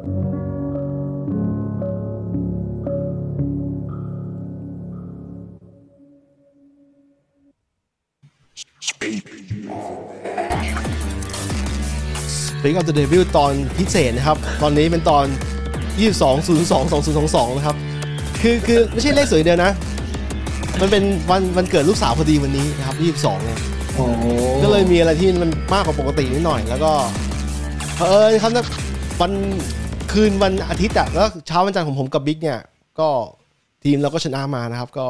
เพลง of the Devil ตอนพิเศษนะครับ ตอนนี้เป็นตอน 22022022 นะครับ คือคือไม่ใช่เลขสวยเดียวนะ มันเป็นวันวันเกิดลูกสาวพอดีวันนี้นะครับ 22เนี่ยโอ้ก็เลยมีอะไรที่มันมากกว่าปกตินิดหน่อย แล้วก็เผอิญครับนะวัน คืนวันอาทิตย์อะแล้วเช้าวันจันทร์ของผมกับบิ๊กเนี่ย ก็ทีมเราก็ชนะมานะครับ ก็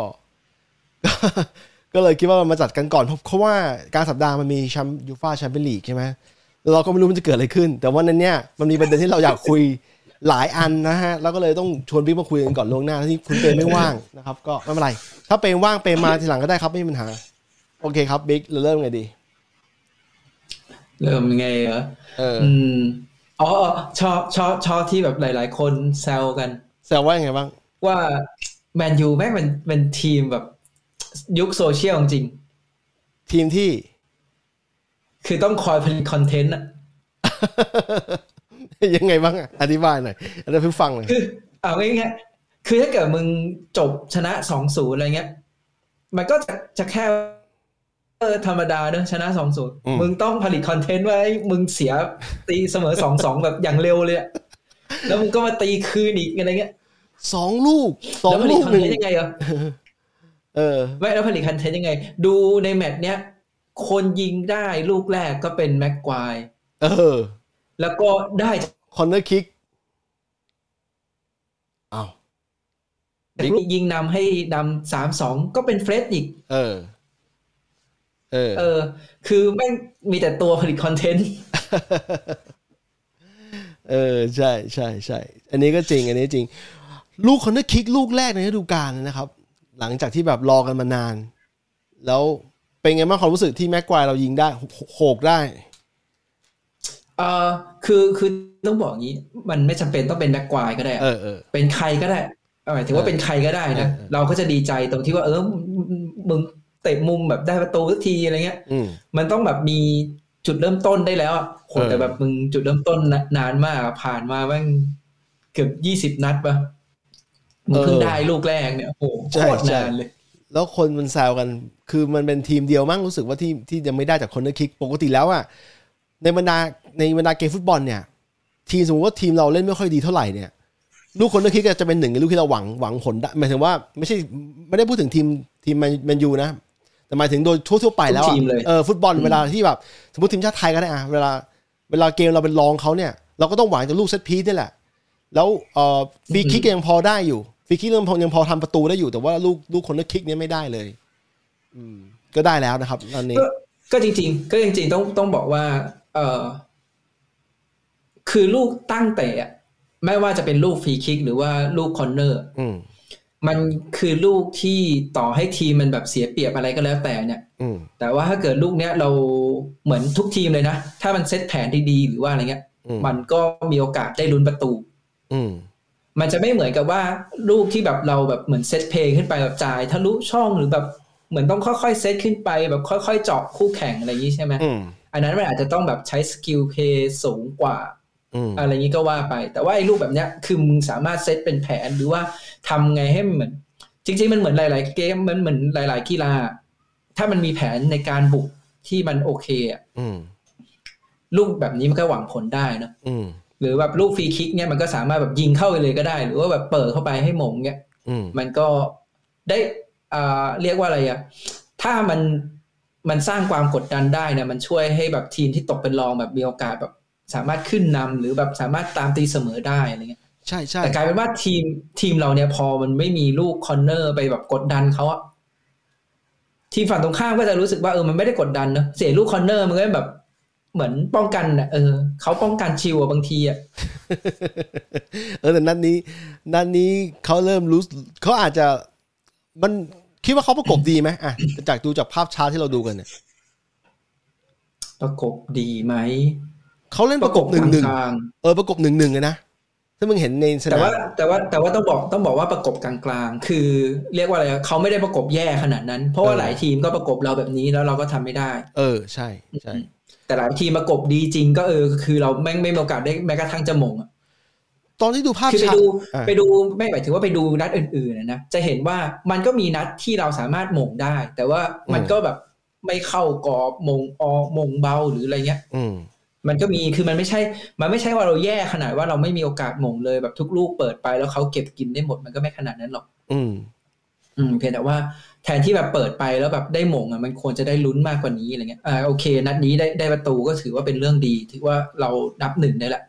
ก็เลยคิดว่ามันมาจัดกันก่อนเพราะเพราะว่าการสัปดาห์มันมีแชมป์ยูฟ่าแชมเปี้ยนลีกใช่ไหมแล้วเราก็ไม่รู้มันจะเกิดอะไรขึ้น แต่วันนั้นเนี่ยมันมีประเด็นที่เราอยากคุยหลายอันนะฮะ แล้วก็เลยต้องชวนบิ๊กมาคุยกันก่อนล่วงหน้าที่คุณเปรมไม่ว่างนะครับ ก็ไม่เป็นไร ถ้าเปรมว่างเปรมมาทีหลังก็ได้ครับไม่มีปัญหา โอเคครับบิ๊กเราเริ่มไงดี เริ่มยังไงเหรอเออ อืมอ๋อชอบชอบชอบที่แบบหลาย ๆ คนแซวกัน แซวว่ายังไงบ้าง ว่าแมนยูแม่งเป็นเป็นทีมแบบยุคโซเชียลจริง ทีมที่ๆคือต้องคอยผลิตคอนเทนต์อะยังไงบ้างอะ อธิบายหน่อยอันนี้เพิ่งฟังเลยคือเอาง่ายๆคือถ้าเกิดมึงจบชนะสองศูนย์อะไรเงี้ย มันก็จะจะแค่เออธรรมดาเนอะชนะสองศูนย์มึงต้องผลิต content ไว้ มึงเสียตีเสมอสองสองแบบอย่างเร็วเลยอะแล้วมึงก็มาตีคืนอีกอะไรเงี้ยสองลูกสองลูกหนึ่งแล้วผลิต content ยังไงอะเออไม่แล้วผลิต content ยังไง ดูในแมตช์เนี้ยคนยิงได้ลูกแรกก็เป็นแม็กควายเออ แล้วก็ได้ corner kickอ้าวจากลูกยิงนำให้นำสามสองก็เป็นเฟรดอีก เออ เออ เออ คือแม่งมีแต่ตัวผลิต content เออ ใช่ใช่ใช่ อันนี้ก็จริง อันนี้จริง ลูก corner kick ลูกแรกในฤดูกาลนะครับ หลังจากที่แบบรอกันมานาน แล้วเป็นไงบ้างความรู้สึกที่แม็กควายเรายิงได้โขกได้เออคือคือต้องบอกงี้ มันไม่จำเป็นต้องเป็นแม็กควายก็ได้อะเออเออเป็นใครก็ได้หมายถึงว่าเป็นใครก็ได้นะเออเราก็จะดีใจตรงที่ว่าเออมึง เตะมุมแบบได้ประตูสักทีอะไรเงี้ยอืมมันต้องแบบมีจุดเริ่มต้นได้แล้วอะโหเออแต่แบบมึงจุดเริ่มต้นนะนานมากอะผ่านมาแม่งเกือบยี่สิบนัดปะมึงเพิ่งได้ลูกแรกเนี่ยโอ้โหโคตรนานเลย แล้วคนมันแซวกัน คือมันเป็นทีมเดียวมั้งรู้สึกว่าที่ที่ยังไม่ได้จาก corner kick ปกติแล้วอะในบรรดาในบรรดาเกมฟุตบอลเนี่ย ทีมสมมติว่าทีมเราเล่นไม่ค่อยดีเท่าไหร่เนี่ยลูก corner kick จะเป็นหนึ่งในลูกที่เราหวังหวังผลได้หมายถึงว่าไม่ใช่ไม่ได้พูดถึงทีมทีมแมนยูนะ แต่หมายถึงโดยทั่วๆไปแล้วทุกทีมเลยอะเออฟุตบอลเวลาที่แบบ สมมติทีมชาติไทยก็ได้อะเวลาเวลาเกมเราเป็นรองเขาเนี่ย เราก็ต้องหวังจากลูก set piece นี่แหละ แล้วเอ่อ free kick ยังพอได้อยู่ free kick ยังพอยังพอทำประตูได้อยู่แต่ว่าลูกลูก corner kick เนี่ยไม่ได้เลย อืม ก็ได้แล้วนะครับอันนี้ก็ก็จริง ๆ ก็จริง ๆ ต้องต้องบอกว่า เออคือลูกตั้งเตะอะไม่ว่าจะเป็นลูก free kick หรือว่าลูก corner อื มมันคือลูกที่ต่อให้ทีมมันแบบเสียเปรียบอะไรก็แล้วแต่เนี่ยอืมแต่ว่าถ้าเกิดลูกเนี้ยเราเหมือนทุกทีมเลยนะ ถ้ามันเซตแผนดีๆหรือว่าอะไรเงี้ยอืมมันก็มีโอกาสได้ลุ้นประตู อืมมันจะไม่เหมือนกับว่าลูกที่แบบเราแบบเหมือน set play ขึ้นไปแบบจ่ายทะลุช่องหรือแบบเหมือนต้องค่อยๆเซตขึ้นไปแบบค่อยๆเจาะคู่แข่งอะไรอย่างนี้ใช่ไหมอืมอันนั้นมันอาจจะต้องแบบใช้ skill play สูงกว่า อืมอะไรอย่างนี้ก็ว่าไป แต่ว่าไอ้ลูกแบบเนี้ยคือมึงสามารถเซตเป็นแผนหรือว่าทำไงให้มันเหมือน จริง ๆ มันเหมือนหลาย ๆ เกมมันเหมือนหลาย ๆ กีฬา ถ้ามันมีแผนในการบุกที่มันโอเคอะอืมลูกแบบนี้มันก็หวังผลได้เนอะอืมหรือแบบลูกฟรีคิกเนี่ยมันก็สามารถแบบยิงเข้าไปเลยก็ได้ หรือว่าแบบเปิดเข้าไปให้โหม่งเนี่ยอืมมันก็ได้อ่าเรียกว่าอะไรอะถ้ามันมันสร้างความกดดันได้เนี่ยมันช่วยให้แบบทีมที่ตกเป็นรองแบบมีโอกาสแบบ สามารถขึ้นนำหรือแบบสามารถตามตีเสมอได้อะไรเงี้ยใช่ใช่แต่กลายเป็นว่าทีมทีมเราเนี่ยพอมันไม่มีลูก corner ไปแบบกดดันเขาอะทีมฝั่งตรงข้ามก็จะรู้สึกว่าเออมันไม่ได้กดดันเนอะเสียลูก corner มันก็แบบ เหมือนป้องกันอะเออเขาป้องกันชิวอะบางทีอะเออแต่นัดนี้นัดนี้เขาเริ่มรู้เขาอาจจะมันคิดว่าเขาประกบดีไหมอะจากดูจากภาพช้าที่เราดูกันเนี่ยประกบดีไหม เขาเล่นประกบหนึ่งหนึ่งกลางเออประกบหนึ่งหนึ่งเลยนะถ้ามึงเห็นในสๆแต่นามว่าแต่ว่าแต่ว่าต้องบอกต้องบอกว่าประกบกลางๆ คือเรียกว่าอะไรอะเขาไม่ได้ประกบแย่ขนาดนั้น เพราะว่าหลายทีมก็ประกบเราแบบนี้แล้วเราก็ทำไม่ได้ เออใช่ใช่แต่หลายทีมประกบดีจริงก็เออคือเราแม่งไม่มีโอกาสได้แม้กระทั่งจะหมงอะตอนที่ดูภาพคือไปช้าดูอะไปดูไม่หมายถึงว่าไปดูนัดอื่นๆนะนะจะเห็นว่ามันก็มีนัดที่เราสามารถหม่งได้ แต่ว่ามันก็แบบไม่เข้ากรอบมงออกมงเบาหรืออะไรเงี้ย อื มมันก็มีคือมันไม่ใช่ มันไม่ใช่ว่าเราแย่ขนาดว่าเราไม่มีโอกาสหม่งเลยแบบทุกลูกเปิดไปแล้วเขาเก็บกินได้หมดมันก็ไม่ขนาดนั้นหรอก อืม อืมเพียงแต่ว่าแทนที่แบบเปิดไปแล้วแบบได้หม่งอะมันควรจะได้ลุ้นมากกว่านี้อะไรเงี้ยอ่าโอเค นัดนี้ได้ได้ประตูก็ถือว่าเป็นเรื่องดีถือว่าเรานับหนึ่งได้แหละ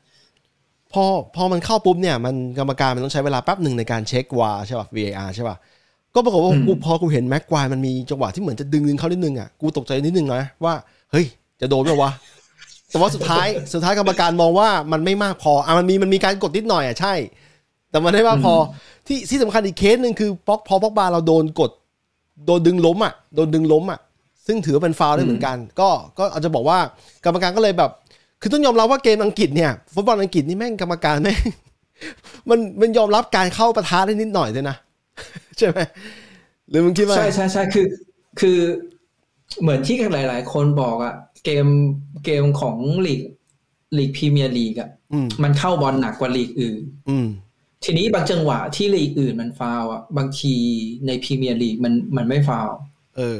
พอพอมันเข้าปุ๊บเนี่ย มันกรรมการมันต้องใช้เวลาแป๊บหนึ่งในการเช็ควาใช่ป่ะ VAR ใช่ป่ะก็ปรากฏว่าอืมกูพอกูเห็นแม็กควายมันมีจังหวะที่เหมือนจะดึงดึงเข้านิดนึงอะกูตกใจนิดนึงนะว่าเฮ้ยจะโดนไหมวะ แต่ว่าสุดท้ายสุดท้ายกรรมการมองว่ามันไม่มากพออะมันมีมันมีการกดนิดหน่อยอะใช่ แต่มันไม่มากพอที่ที่สำคัญอีกเคสหนึ่งคือป๊อกพอป๊อกบาเราโดนกด โดนดึงล้มอะโดนดึงล้มอะซึ่งถือว่าเป็นฟาวล์ได้เหมือนกัน ก็ก็อาจจะบอกว่ากรรมการก็เลยแบบ คือต้องยอมรับว่าเกมอังกฤษเนี่ยฟุตบอลอังกฤษนี่แม่งกรรมการแม่งมันมันยอมรับการเข้าประทะได้นิดหน่อยด้วยนะใช่ไหมหรือมึงคิดว่าใช่ใช่ใช่คือ คือเหมือนที่หลาย ๆ คนบอกอะ เกมเกมของลีกลีกพรีเมียร์ลีกอะอืมมันเข้าบอลหนักกว่าลีกอื่นอืมทีนี้บางจังหวะที่ลีกอื่นมันฟาวล์อะบางทีในพรีเมียร์ลีกมันมันไม่ฟาวล์เออ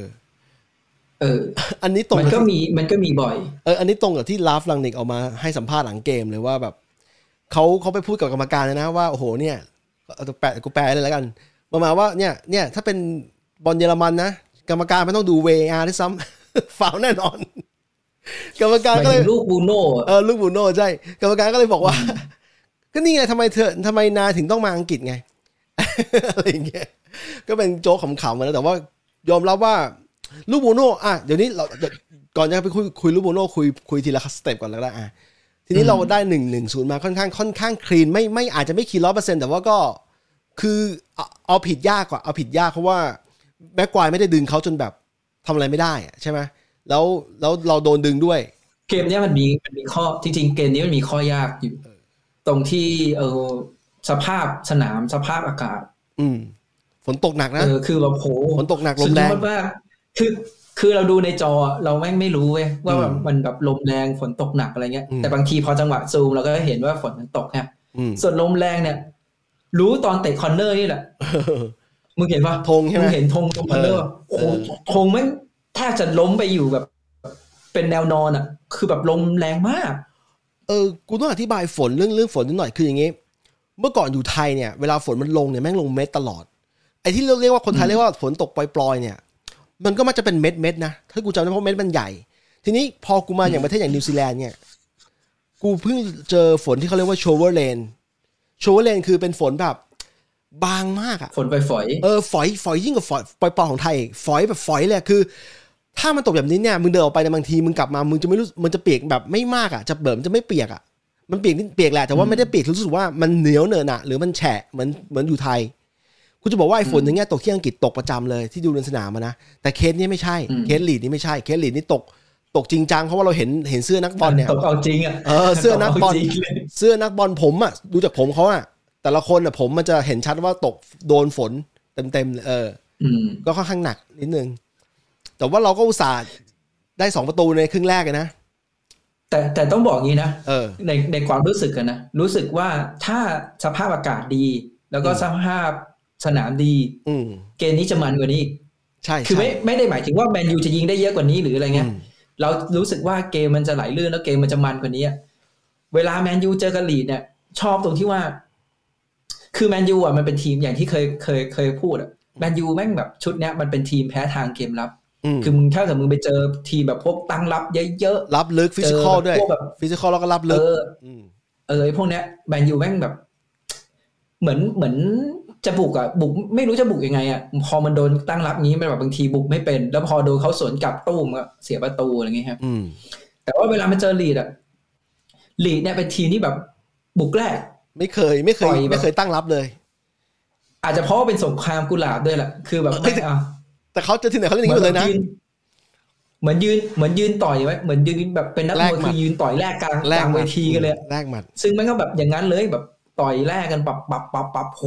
เออ อันนี้ตรงมันกับก็ที่มีมันก็มีบ่อยเอออันนี้ตรงกับที่ลาฟลังนิกออกมาให้สัมภาษณ์หลังเกมเลยว่าแบบเขาเขาไปพูดกับกรรมการเลยนะว่าโอ้โหเนี่ยเอาตัวแปะกูแปลเลยแล้วกันประมาณว่าเนี่ยเนี่ยถ้าเป็นบอลเยอรมันนะกรรมการไม่ต้องดู VAR ด้วยซ้ำฟาวล์แน่นอน กรรมการหมายก็เลถึยงลูกบูโน่อะเออลูกบูโน่ใช่กรรมการก็เลยบอกว่า ก็นี่ไงทำไมเธอทำไมนายถึงต้องมาอังกฤษไงอะไรอย่างเงี้ยก็เป็นโจ๊กขำๆมาแล้วแต่ว่ายอมรับว่าลูกบูโน่อะเดี๋ยวนี้เราเดี๋ยวก่อนจะไปคุยคุยลูกบูโน่คุยคุยทีละสเต็ปก่อนแล้วก็ได้อะทีนี้เราได้หนึ่งหนึ่งศูนย์มาค่อนข้างค่อนข้างคลีนไม่ไม่อาจจะไม่คลีนร้อยเปอร์เซ็นต์แต่ว่าก็คือเอาเอาผิดยากกว่าเอาผิดยากเพราะว่าแม็กควายไม่ได้ดึงเขาจนแบบทำอะไรไม่ได้อะใช่ไหม แล้วแล้วเราโดนดึงด้วย เกมเนี้ยมันมีมันมีข้อจริงๆเกมนี้มันมีข้อยากอยู่ ตรงที่เออสภาพสนามสภาพอากาศ อืม ฝนตกหนักนะเออคือแบบโหฝนตกหนักลสุมดแรยองดมากคือคือเราดูในจออะเราแม่งไม่รู้เว้ยว่าแบบอืมมันแบบลมแรงฝนตกหนักอะไรเงี้ยอืมแต่บางทีพอจังหวะซูมเราก็เห็นว่าฝนมันตกเนี่ยอืมส่วนลมแรงเนี่ย รู้ตอนเตะ corner นี่แหละมึงเห็นปะธงใช่ไหมมึงเห็นธงตรงคอนเนอร์เออโอ้โหธงแม่ง แทบจะล้มไปอยู่แบบ เป็นแนวนอนอะ คือแบบลมแรงมาก เออ กูต้องอธิบายฝนเรื่องเรื่องฝนนิดหน่อยคืออย่างงี้ เมื่อก่อนอยู่ไทยเนี่ยเวลาฝนมันลงเนี่ยแม่งลงเม็ดตลอด ไอ้ที่เราเรียกว่าคนไทยเรียกว่าฝนตกปล่อยๆเนี่ย มันก็มักจะเป็นเม็ดเม็ดๆนะ ถ้ากูจำได้เพราะเม็ดมันใหญ่ ทีนี้พอกูมาอย่างประเทศอย่างนิวซีแลนด์เนี่ย กูเพิ่งเจอฝนที่เขาเรียกว่า shower rain shower rain คือเป็นฝนแบบบางมากอะฝนไปฝอย เออฝอยฝอยยิ่งกว่าฝอยปล่อยปอของไทยอีกฝอยแบบฝอยเลยอะคือ ถ้ามันตกแบบนี้เนี่ยมึงเดินออกไปในบางทีมึงกลับมามึงจะไม่รู้มันจะเปียกแบบไม่มากอะจะเบิร์มนจะไม่เปียกอะมันเปียกนิดเปียกแหละแต่ว่าไม่ได้เปียกรู้สึกว่ามันเหนียวเหนอะหนะหรือมันแฉะเหมือนเหมือนอยู่ไทยกูจะบอกว่าไอ้ฝนอย่างเงี้ยตกที่อังกฤษตกประจำเลยที่ดูในสนามมานะแต่เคสนี้ไม่ใช่อืมเคสลีดส์นี่ไม่ใช่เคสลีดส์นี่ตกตกจริงจังเพราะว่าเราเห็นเห็นเสื้อนักบอลเนี่ยตกเอาจริงอะเออเสื้อนักบอลตเาจริงเลยเสื้อนักบอลผมอะดูจากผมเขาอะแต่ละคนอะผมมันจะเห็นชัดว่าตกโดนฝนเต็มๆเลยเอออืมก็ค่อนข้างหนักนิดนึง แต่ว่าเราก็อุตส่าห์ได้สองประตูในครึ่งแรกเลยนะ แต่แต่ต้องบอกงี้นะเออในในความรู้สึกกันนะรู้สึกว่าถ้าสภาพอากาศดี แล้วก็อืมสภาพสนามดี อืมเกมนี้จะมันกว่านี้อีกใช่คือใช่ไม่ไม่ได้หมายถึงว่าแมนยูจะยิงได้เยอะกว่านี้หรืออะไรเงี้ยอืมเรารู้สึกว่าเกมมันจะไหลลื่นแล้วเกมมันจะมันกว่านี้อะเวลาแมนยูเจอกับลีดส์เนี่ยชอบตรงที่ว่า คือแมนยูอะมันเป็นทีมอย่างที่เคยเคยเคยพูดอะแมนยูแม่งแบบชุดเนี้ยมันเป็นทีมแพ้ทางเกมรับอืม คือมึงถ้าเกิดมึงไปเจอทีมแบบพวกตั้งรับเยอะรับลึก physical ด้วยพวกแบบ physical แล้วก็รับๆลึเอกอืมเออไอ้พวกเนี้ยแมนยูแม่งแบบ เหมือนเหมือนจะบุกอะบุกไม่รู้จะบุกยังไงอะพอมันโดนตั้งรับงี้มันแบบบางทีบุกไม่เป็น แล้วพอโดนเขาสวนกลับตู้มก็เสียประตูอะไรเงี้ยครับอืมแต่ว่าเวลามันเจอลีดอะลีดเนี่ยเป็นทีมที่แบบบุกแรก ไม่เคยไม่เคปล่ยอยแบบไม่เคยตั้งรับเลย อาจจะเพราะว่าเป็นสงครามกุหลาบด้วยแหละคือแบบเฮ้ยไม่เอา แต่เขาเจะที่ไหนเขาเล่นอย่างนี้หมดเลยนะเหมือนยืนเหมือนยืนต่อยไว้เหมือนยืนแบบเป็นนักแลมกวยหมัดคือยืนต่อยแลกกลางแลกกลางหเวมัดทีกันเลยแลกหมัดซึ่งมันก็แบบอย่างนั้นเลยแบบต่อยแลกกันปับปับปับปับโห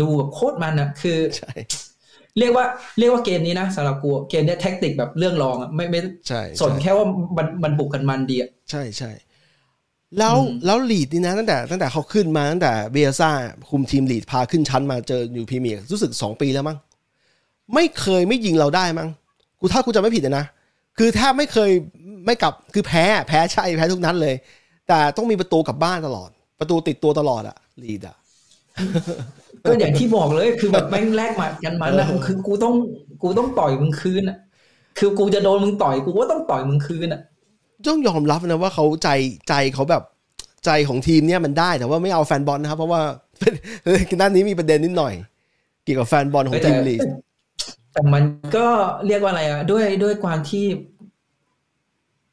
ดูแบบโคตรมันอะ คือใช่เรียกว่าเรียกว่าเกมนี้นะสำหรับกูเกมเนี้ยแท็กติกแบบเรื่องรองอะไม่ไม่ใช่สนแค่ว่ามันมันบุกกันมันดีอะใช่ใช่แล้วแล้วลีดนี่นะตั้งแต่ตั้งแต่เขาขึ้นมาตั้งแต่เบียซ่าคุมทีมลีดพาขึ้นชั้นมาเจออยู่พรีเมียร์รู้สึกสองปีแล้วมั้ง ไม่เคยไม่ยิงเราได้มั้งกูถ้ากูจะไม่ผิดนะ คือถ้าไม่เคยไม่กลับคือแพ้แพ้ใช่แพ้ทุกนัดเลย แต่ต้องมีประตูกลับบ้านตลอด ประตูติดตัวตลอดอะลีดอะก็อย่างที่บอกเลยคือแบบแม่งแลกหมัดกันมันนะคือกูต้องกูต้องต่อยมึงคืนอะคือกูจะโดนมึงต่อยกูก็ต้องต่อยมึงคืนอะต้องยอมรับนะว่าเขาใจใจเขาแบบใจของทีมเนี่ยมันได้แต่ว่าไม่เอาแฟนบอลนะครับ เพราะว่าด้านนี้มีประเด็นนิดหน่อย เกี่ยวกับแฟนบอลของทีมลีด แต่มันก็เรียกว่าอะไรอะด้วยด้วยความที่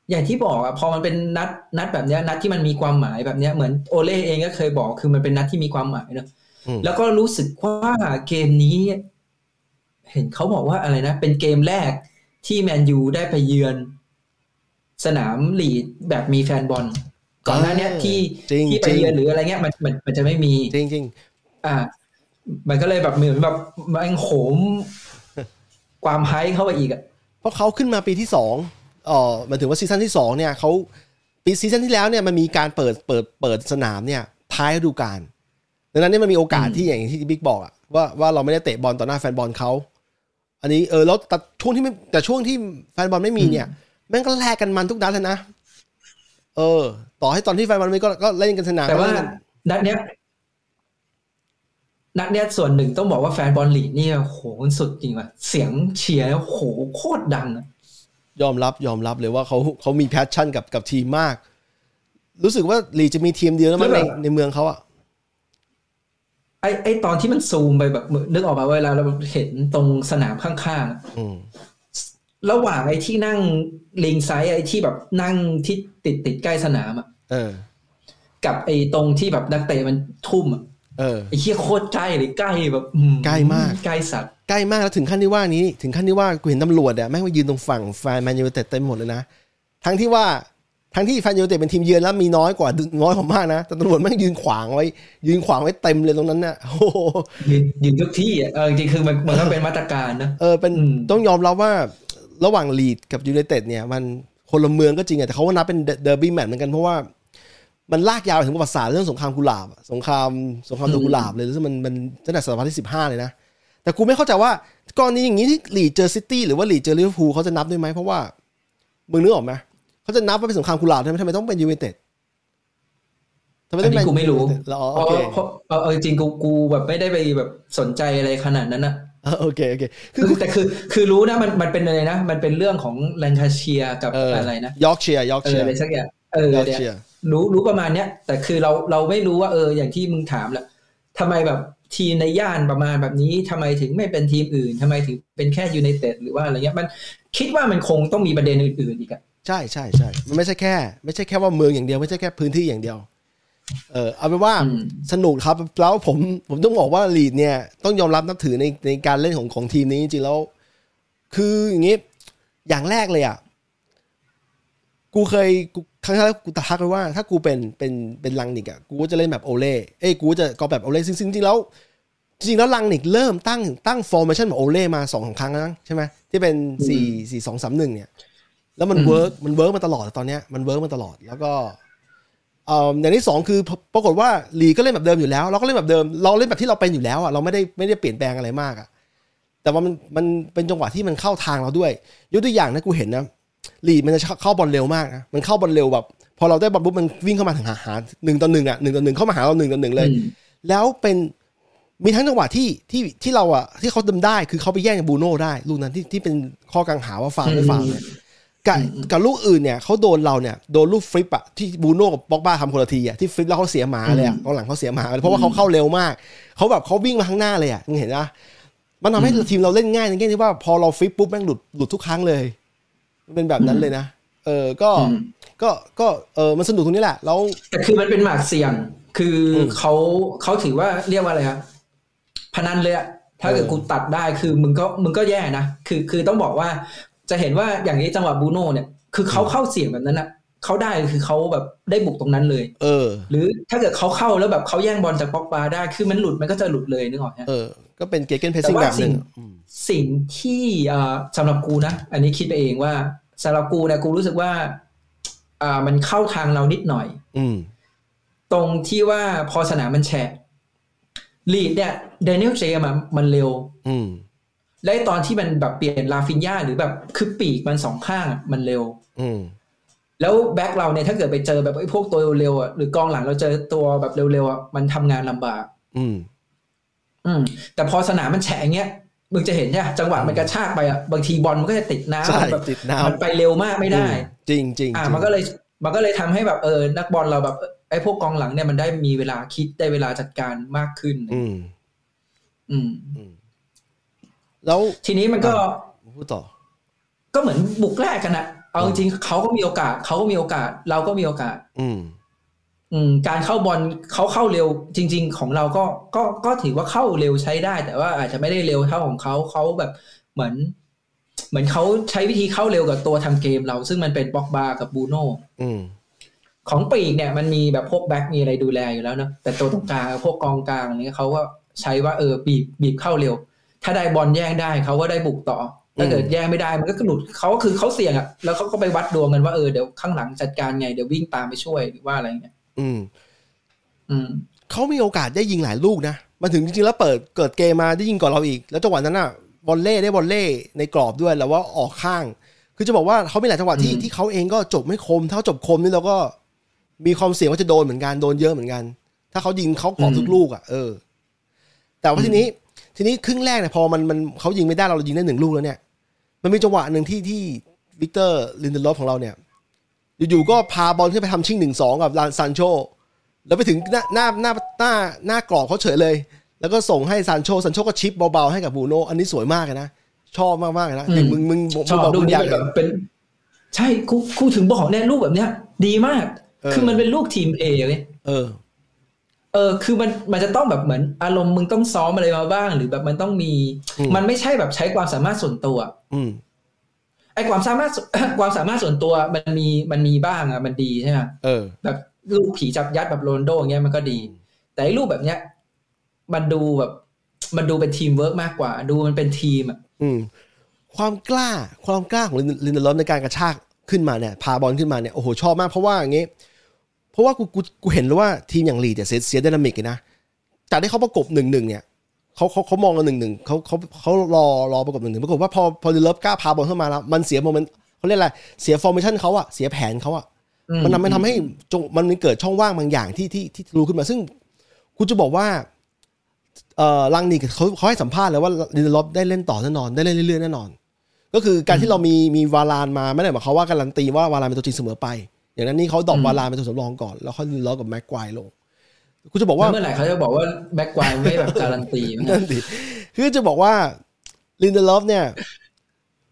อย่างที่บอกอะพอมันเป็นนัดนัดแบบเนี้ย นัดที่มันมีความหมายแบบเนี้ยเหมือนโอเล่เองก็เคยบอกคือมันเป็นนัดที่มีความหมายเนอะอืมแล้วก็รู้สึกว่าเกมนี้ เห็นเขาบอกว่าอะไรนะ เป็นเกมแรกที่แมนยูได้ไปเยือน สนามลีดแบบมีแฟนบอลก่อนหน้าเนี้ยที่จริงที่ไปจริงเยือนหรืออะไรเงี้ยมันมันมันจะไม่มีจริงจริงอ่า มันก็เลยแบบเหมือนแบบมันโหม ความ hype เข้าไปอีกอะเพราะเขาขึ้นมาปีที่สองเออหมายถึงว่า season ที่สองเนี่ยเขาปี season ที่แล้วเนี่ยมันมีการเปิดเปิดเปิดสนามเนี่ยท้ายฤดูกาลดังนั้นเนี่ยมันมีโอกาสที่อย่างที่บิ๊กบอกอะว่าว่าเราไม่ได้เตะบอลต่อหน้าแฟนบอลเขาอันนี้เออแล้วแต่ช่วงที่ไม่แต่ช่วงที่แฟนบอลไม่มีเนี่ยแม่งก็แลกกันมันทุกนัดเลยนะ เออ ต่อให้ตอนที่แฟนบอลไม่ก็ก็เล่นกันสนามแต่ว่าก็เล่นกันนัดเนี้ย นัดเนี้ยส่วนหนึ่งต้องบอกว่าแฟนบอลลีดส์นี่โหมันสุดจริงว่ะเสียงเชียร์โหโคตรดังอะยอมรับยอมรับเลยว่าเขาเขามี passion กับกับทีมมาก รู้สึกว่าลีดส์จะมีทีมเดียวแล้วมั้งในในเมืองเขาอะไอไอตอนที่มันซูมไปแบบนึกออกมาเวลาเราเห็นตรงสนามข้างๆอะอืมระหว่างไอ้ที่นั่ง ringside ไอ้ที่แบบนั่งที่ติดติดใกล้สนามอะเออกับไอ้ตรงที่แบบนักเตะมันทุ่มอะ เออไอ้เหี้ยโคตรใกล้เลยใกล้แบบอืใกล้มาก ใกล้สัตว์ใกล้มากแล้วถึงขั้นที่ว่านี้ ถึงขั้นที่ว่ากูเห็นตำรวจอะแม่งมายืนตรงฝั่งแฟนแมนยูไนเต็ดเต็มหมดเลยนะทั้งที่ว่าทั้งที่แฟนยูไนเต็ดเป็นทีมเยือนแล้วมีน้อยกว่าน้อยกว่ามากนะแต่ตำรวจแม่งยืนขวางไว้ ยืนขวางไว้เต็มเลยตรงนั้นน่ะโอ้โหยืนยืนทุกที่อะเออจริงๆคือมันมันก็เป็นมาตรการนะเออเป็นอืมต้องยอมรับว่าระหว่างลีดส์กับยูไนเต็ดเนี่ย มันคนละเมืองก็จริงอะแต่เขาว่านับเป็นเดอร์บี้แมตช์เหมือนกันเพราะว่า มันลากยาวถึงประวัติศาสตร์เรื่องสงครามกุหลาบอะสงครามสงครามดอกกุหลาบเลยซึ่งมันมันตั้งแต่ศตวรรษที่สิบห้าเลยนะ แต่กูไม่เข้าใจว่ากรณีอย่างนี้ที่ลีดส์เจอซิตี้หรือว่าลีดส์เจอลิเวอร์พูลเขาจะนับด้วยไหมเพราะว่ามึงนึกออกไหมเขาจะนับว่าเป็นสงครามกุหลาบทำไมทำไมต้องเป็นยูไนเต็ดทำไมอันต้องนี้เป็นกูไม่รู้อ๋อเพโอราะเคเพราะเออเออจริงๆกูกูแบบไม่ได้ไปแบบสนใจอะไรขนาดนั้นนะเออโอเคโอเคคืคืออแต่คือคือรู้นะมันมันเป็นอะไรนะ มันเป็นเรื่องของแลงคาเชียร์กับเอออะไรนะยอร์กเชียร์ยอร์กเชีอยร์เอออะไรสักอย่างเออยอร์กเชีย ร์เนี่ยรู้รู้ประมาณเนี้ยแต่คือเราเราไม่รู้ว่าเอออย่างที่มึงถามแหละทำไมแบบทีมในย่านประมาณแบบนี้ทำไมถึงไม่เป็นทีมอื่นทำไมถึงเป็นแค่ยูไนเต็ดหรือว่าอะไรเงี้ยมันคิดว่ามันคงต้องมีประเด็นอื่นๆอีกอะใช่ใช่ใช่มันไม่ใช่แค่ ไม่ใช่แค่ว่าเมืองอย่างเดียว ไม่ใช่แค่พื้นที่อย่างเดียว เออเอาเป็นว่าอืมสนุกครับแล้วผมผมต้องบอกว่าลีดส์เนี่ยต้องยอมรับนับถือในในการเล่นของของทีมนี้จริงๆแล้ว คืออย่างนี้อย่างแรกเลยอะกูเคยกู ครั้งที่แล้วกูทักไปว่าถ้ากูเป็นเป็นเป็นรังนิกอะกูก็จะเล่นแบบโอเล่เอ้ยกูจะก็แบบโอเล่ซึ่งซึ่งจริงๆแล้วจริงๆแล้วรังนิกเริ่มตั้งตั้ง formation แบบโอเล่มาสองสามครั้งแล้วนะใช่ไหมที่เป็นสี่สี่สองสามหนึ่งเนี่ย แล้วมันอืมเวิร์กมัน work มาตลอดตอนเนี้ยมัน work มาตลอดแล้วก็เอ่ออย่างที่สองคือปปรากฏว่าลีก็เล่นแบบเดิมอยู่แล้ว เราก็เล่นแบบเดิม เราเล่นแบบที่เราเป็นอยู่แล้วอะเราไม่ได้ไม่ได้เปลี่ยนแปลงอะไรมากอะแต่ว่ามันมันเป็นจังหวะที่มันเข้าทางเราด้วยยกตัวอย่างนะกูเห็นนะ ลีมันจะเข้าบอลเร็วมากนะมันเข้าบอลเร็วแบบพอเราได้บอลปุ๊บมันวิ่งเข้ามาถึงหาหาหนึ่งต่อหนึ่งอะหนึ่งต่อหนึ่งเข้ามาหาเราหนึ่งต่อหนึ่งเลยอืมแล้วเป็นมีทั้งจังหวะที่ที่ที่เราอะที่เขาดำได้คือเขาไปแย่งจากบูโน่ได้ลูกนั้นที่ที่เป็นข้อกังขาว่าฟาวล์ไม่ฟาวล์เนี่ยกับกับลูกอื่นเนี่ยเขาโดนเราเนี่ยโดนลูก flick อะที่บรูโน่กับป็อกบาทำคนละทีอะที่ flick แล้วเขาเสียหมาเลยอะกองหลังเขาเสียหมาเลยเพราะว่าเขาเข้าเร็วมากเขาแบบเขาวิ่งมาข้างหน้าเลยอะมึงเห็นนะมันทำให้ทีมเราเล่นง่ายในแง่ที่ว่าพอเรา flick ปุ๊บแม่งหลุดหลุดทุกครั้งเลยมัน เป็นแบบนั้นเลยนะ เออ ก็อืมก็ ก็ เออมันสนุกตรงนี้แหละ แล้ว แต่คือมันเป็นหมากเสี่ยง คืออืมเขาเขาถือว่าเรียกว่าอะไรครับ พนันเลยอะถ้าเกิดเออกูตัดได้ คือมึงก็ มึงก็แย่นะ คือ คือต้องบอกว่า จะเห็นว่าอย่างนี้จังหวะบูโน่เนี่ย คือเขาเข้าเสี่ยงแบบนั้นอะ เขาได้คือเขาแบบได้บุกตรงนั้นเลย เออ หรือถ้าเกิดเขาเข้าแล้วแบบเขาแย่งบอลจากป็อกบาได้คือมันหลุดมันก็จะหลุดเลยนึกออกไหมเออก็เป็นเกเกนเพสแต่ซิ่งว่าแบบหนึ่งสิ่งอืมสิ่งที่อ่าสำหรับกูนะ อันนี้คิดไปเองว่าสำหรับกูเนี่ยกูรู้สึกว่า อ่ามันเข้าทางเรานิดหน่อย อืมตรงที่ว่าพอสนามมันแฉะลีดเนี่ยเดนิเอลเจมส์มันเร็ว อืมและตอนที่มันแบบเปลี่ยนลาฟินยาหรือแบบคือปีกมันสองข้างอะมันเร็ว อืม แล้วแบ็คเราเนี่ยถ้าเกิดไปเจอแบบไอ้พวกตัวเร็วๆอะหรือกองหลังเราเจอตัวแบบเร็วๆอะมันทำงานลำบาก อืม อืม แต่พอสนามมันแฉะอย่างเงี้ยมึงจะเห็นใช่ไหมจังหวะมันกระชากไปอะบางทีบอลมันก็จะติดน้ำใช่มันแบบติดน้ำมันไปเร็วมากไม่ได้ จริงจริงอ่าจริงมันก็เลยมันก็เลยทำให้แบบเออนักบอลเราแบบไอ้พวกกองหลังเนี่ยมันได้มีเวลาคิดได้เวลาจัดการมากขึ้น อืม อืมอืมแล้วทีนี้มันก็พูดต่อ ก็เหมือนบุกแรกกันอะ เอาจริงๆเขาก็มีโอกาสเขาก็มีโอกาส เราก็มีโอกาส อืม อืม การเข้าบอลเขาเข้าเร็ว จริง ๆ ของเราก็ก็ก็ถือว่าเข้าเร็วใช้ได้ แต่ว่าอาจจะไม่ได้เร็วเท่าของเขาเขาแบบเหมือน เหมือนเขาใช้วิธีเข้าเร็วกับตัวทำเกมเรา ซึ่งมันเป็นบ็อกบากับบูโน่อืมของปีกเนี่ยมันมีแบบพวกแบ็กมีอะไรดูแลอยู่แล้วเนอะแต่ตัวตรงกลางพวกกองกลางนี้เขาก็ใช้ว่าเออบีบบีบเข้าเร็ว ถ้าได้บอลแย่งได้เขาก็ได้บุกต่อ ถ้าเกิดแย่งไม่ได้มันก็หลุดเขาก็คือเขาเสี่ยงอะแล้วเขาก็ไปวัดดวงกันว่าเออเดี๋ยวข้างหลังจัดการไงเดี๋ยววิ่งตามไปช่วยหรือว่าอะไรเงี้ยอืม อืมเขามีโอกาสได้ยิงหลายลูกนะมาถึงจริงๆแล้วเปิดเกิดเกมมาได้ยิงก่อนเราอีก แล้วจังหวะนั้นอะบอลเล่ได้บอลเล่ในกรอบด้วยแล้วว่าออกข้าง คือจะบอกว่าเขามีหลายจังหวะที่อืมที่เขาเองก็จบไม่คม ถ้าเขาจบคมนี่เราก็มีความเสี่ยงว่าจะโดนเหมือนกันโดนเยอะเหมือนกัน ถ้าเขายิงเข้ากรอบทุกลูกอะเออ แต่ว่าทีนี้ทีนี้ครึ่งแรกเนี่ยพอมันมันเขายิงไม่ได้เรายิงได้หนึ่งลูกแล้วเนี่ย มันมีจังหวะหนึ่งที่ที่วิกเตอร์ลินเดเลิฟของเราเนี่ย อยู่ๆก็พาบอลขึ้นไปทำชิงหนึ่งสองกับลานซานโชแล้วไปถึงหน้าหน้าหน้าหน้าหน้ากรอบเขาเฉยเลย แล้วก็ส่งให้ซานโชซานโชก็ชิปเบาๆให้กับบรูโนอันนี้สวยมากเลยนะ ชอบมากๆเลยนะอืมแต่มึงมึงมึงชอบบอกลูกมึงนี้อยากมันแบบเป็น ใช่กูกูถึงบอกเนี่ยลูกแบบเนี้ย ดีมากเออคือมันเป็นลูกทีมเอเลยเออ เออคือมันมันจะต้องแบบเหมือนอารมณ์มึงต้องซ้อมอะไรมาบ้าง หรือแบบมันต้องมีอืมมันไม่ใช่แบบใช้ความสามารถส่วนตัว อืมไอ้ความสามารถความสามารถส่วนตัวมันมีมันมีบ้างอะมันดีใช่ไหมเออ แบบลูกผีจับยัดแบบโรนลโดอย่างเงี้ยมันก็ดี แต่ไอ้รูปแบบเนี้ย มันดูแบบ มันดูเป็นทีมเวิร์กมากกว่า ดูมันเป็นทีมอะอืม ความกล้าความกล้าของลินเดลอฟในการกระชากขึ้นมาเนี่ย พาบอลขึ้นมาเนี่ยโอ้โหชอบมากเพราะว่าอย่างงี้ เพราะว่ากูกูกูเห็นแล้วว่าทีมอย่างลีดส์เนี่ยเสียเสีย dynamic เลยนะจากที่เขาประกบหนึ่งหนึ่งเนี่ยเขาเขาเขามองกันหนึ่งหนึ่งเขาเขาเขารอรอประกบหนึ่งหนึ่งปรากฏว่าพอพอลินเดลอฟกล้าพาบอลเข้ามาแล้วมันเสีย moment เขาเรียกอะไรเสีย formation เขาอะเสียแผนเขาอะอืมันทำมันทำให้จงมันเกิดช่องว่างบางอย่างที่ที่ที่รู้ขึ้นมาซึ่งคุณจะบอกว่าเอ่อรังนิกเขาเขาให้สัมภาษณ์เลยว่าลินเดลอฟได้เล่นต่อแน่นอนได้เล่นเรื่อยๆแน่นอน ก็คือการที่เรามีมีวารานมาไม่ได้หมายความว่าการันตีว่าวารานเป็นตัวจริงเสมอไป อย่างนั้นนี่เขา drop วารานเป็นตัวสำรองก่อน แล้วเขาลินเดลอฟกับแม็กไกวร์ลงคุณจะบอกว่าแล้วเมื่อไหร่เขาจะบอกว่าแม็กไกวร์ไม่แบบการันตีนั่นดิคือจะบอกว่าลินเดลอฟเนี่ย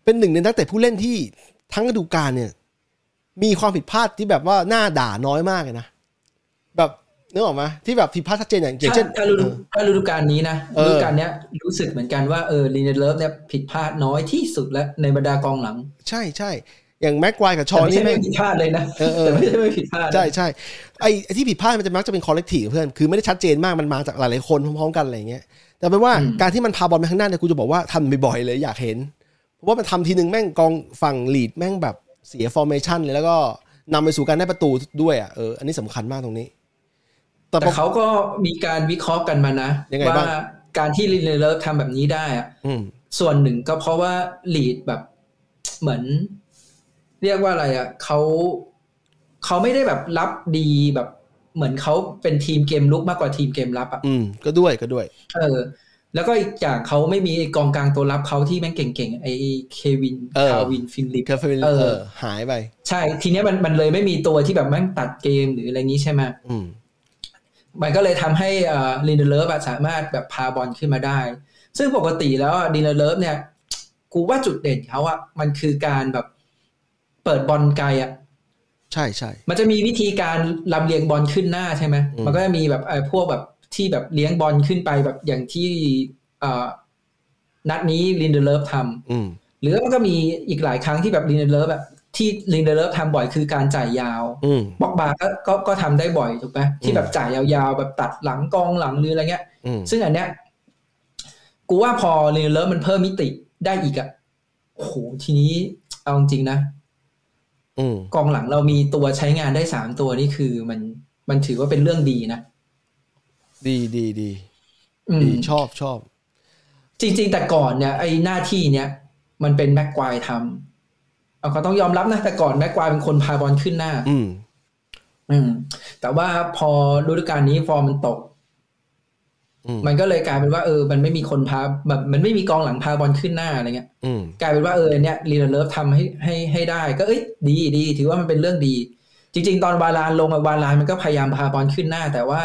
เป็นหนึ่งในนักเตะผู้เล่นที่ทั้งฤดูกาลเนี่ย มีความผิดพลาดที่แบบว่าหน้าด่าน้อยมากเลยนะแบบนึกออกไหมที่แบบผิดพลาดชัดเจนอย่างอย่างถ้าเช่นถ้าฤดูถ้าฤดูกาลนี้นะเออฤดูกาลเนี้ยรู้สึกเหมือนกันว่าเออลินเดลอฟเนี่ยผิดพลาดน้อยที่สุดแล้วในบรรดากองหลัง ใช่ใช่ อย่างแม็กไกวร์กับชอว์แต่ไม่นี่ใช่แม่ไม่งผิดพลาดเลยนะเออเออแต่ไม่ใช่ไม่ผิดพลาดใช่ใช่ไอ้ไอ้ที่ผิดพลาดมันจะมักจะเป็น collective เพื่อนคือไม่ได้ชัดเจนมากมันมาจากหลายๆคนพร้อมๆกันอะไรอย่างเงี้ยแต่เป็นว่าการที่มันพาบอลไปข้างหน้าเนี่ยกูจะบอกว่าทำบ่อยๆเลยอยากเห็น เพราะว่ามันทำทีนึงแม่งกองฝั่งลีดส์แม่งแบบเสีย formation เลยแล้วก็นำไปสู่การได้ประตูด้วยอะเอออันนี้สำคัญมากตรงนี้ แต่พแต่อเขาก็มีการวิเคราะห์กันมานะยังไงว่าบ้างการที่ลินเดลอฟทำแบบนี้ได้อะอืมส่วนหนึ่งก็เพราะว่าลีดส์แบบเหมือน เรียกว่าอะไรอะเขาเขาไม่ได้แบบรับดีแบบเหมือนเขาเป็นทีมเกมรุกมากกว่าทีมเกมรับอะอืมก็ด้วยก็ด้วย เออ แล้วก็อีกอย่างเขาไม่มีไอ้กองกลางตัวรับเขาที่แม่งเก่งๆไอ้เควินเออคาลวินฟิลลิปส์เคฟเฟนเออเออ หายไป ใช่ ทีเนี้ยมันมันเลยไม่มีตัวที่แบบแม่งตัดเกมหรืออะไรงี้ใช่ไหมอืมมันก็เลยทำให้อ่าลินเดลอฟสามารถแบบพาบอลขึ้นมาได้ ซึ่งปกติแล้วลินเดลอฟเนี่ย กูว่าจุดเด่นเขาอะมันคือการแบบ เปิดบอลไกลอะใช่ใช่ มันจะมีวิธีการลำเลียงบอลขึ้นหน้าใช่ไหมอืมมันก็จะมีแบบไอ้พวกแบบที่แบบเลี้ยงบอลขึ้นไปแบบอย่างที่อ่านัดนี้ลินเดเลฟทำอืมหรือมันก็มีอีกหลายครั้งที่แบบลินเดเลฟแบบที่ลินเดเลฟทำบ่อยคือการจ่ายยาวอืมบอกบาก็ก็ก็ทำได้บ่อยถูกไหมที่แบบจ่ายยาวๆแบบตัดหลังกองหลังหรืออะไรเงี้ยอืมซึ่งอันเนี้ยกูว่าพอลินเดเลฟมันเพิ่มมิติได้อีกอะโอ้โหทีนี้เอาจริงๆนะอืม กองหลังเรามีตัวใช้งานได้สามตัวนี่คือมันมันถือว่าเป็นเรื่องดีนะ ดีดีดีอืมดีชอบชอบ จริง ๆ แต่ก่อนเนี่ยไอ้หน้าที่เนี้ยมันเป็นแม็กไกวร์ทำเอาก็ต้องยอมรับนะแต่ก่อนแม็กไกวร์เป็นคนพาบอลขึ้นหน้า อืม อืม แต่ว่าพอฤดูกาลนี้ฟอร์มมันตกอื มมันก็เลยกลายเป็นว่าเออ มันไม่มีคนพาแบบมันไม่มีกองหลังพาบอลขึ้นหน้าอะไรเงี้ยอืมกลายเป็นว่าเออเนี่ยลินเดลอฟทำให้ให้ให้ได้ ก็เอ้ยดีดีถือว่ามันเป็นเรื่องดี จริง ๆ ตอนวารานลงอะวารานมันก็พยายามพาบอลขึ้นหน้า แต่ว่า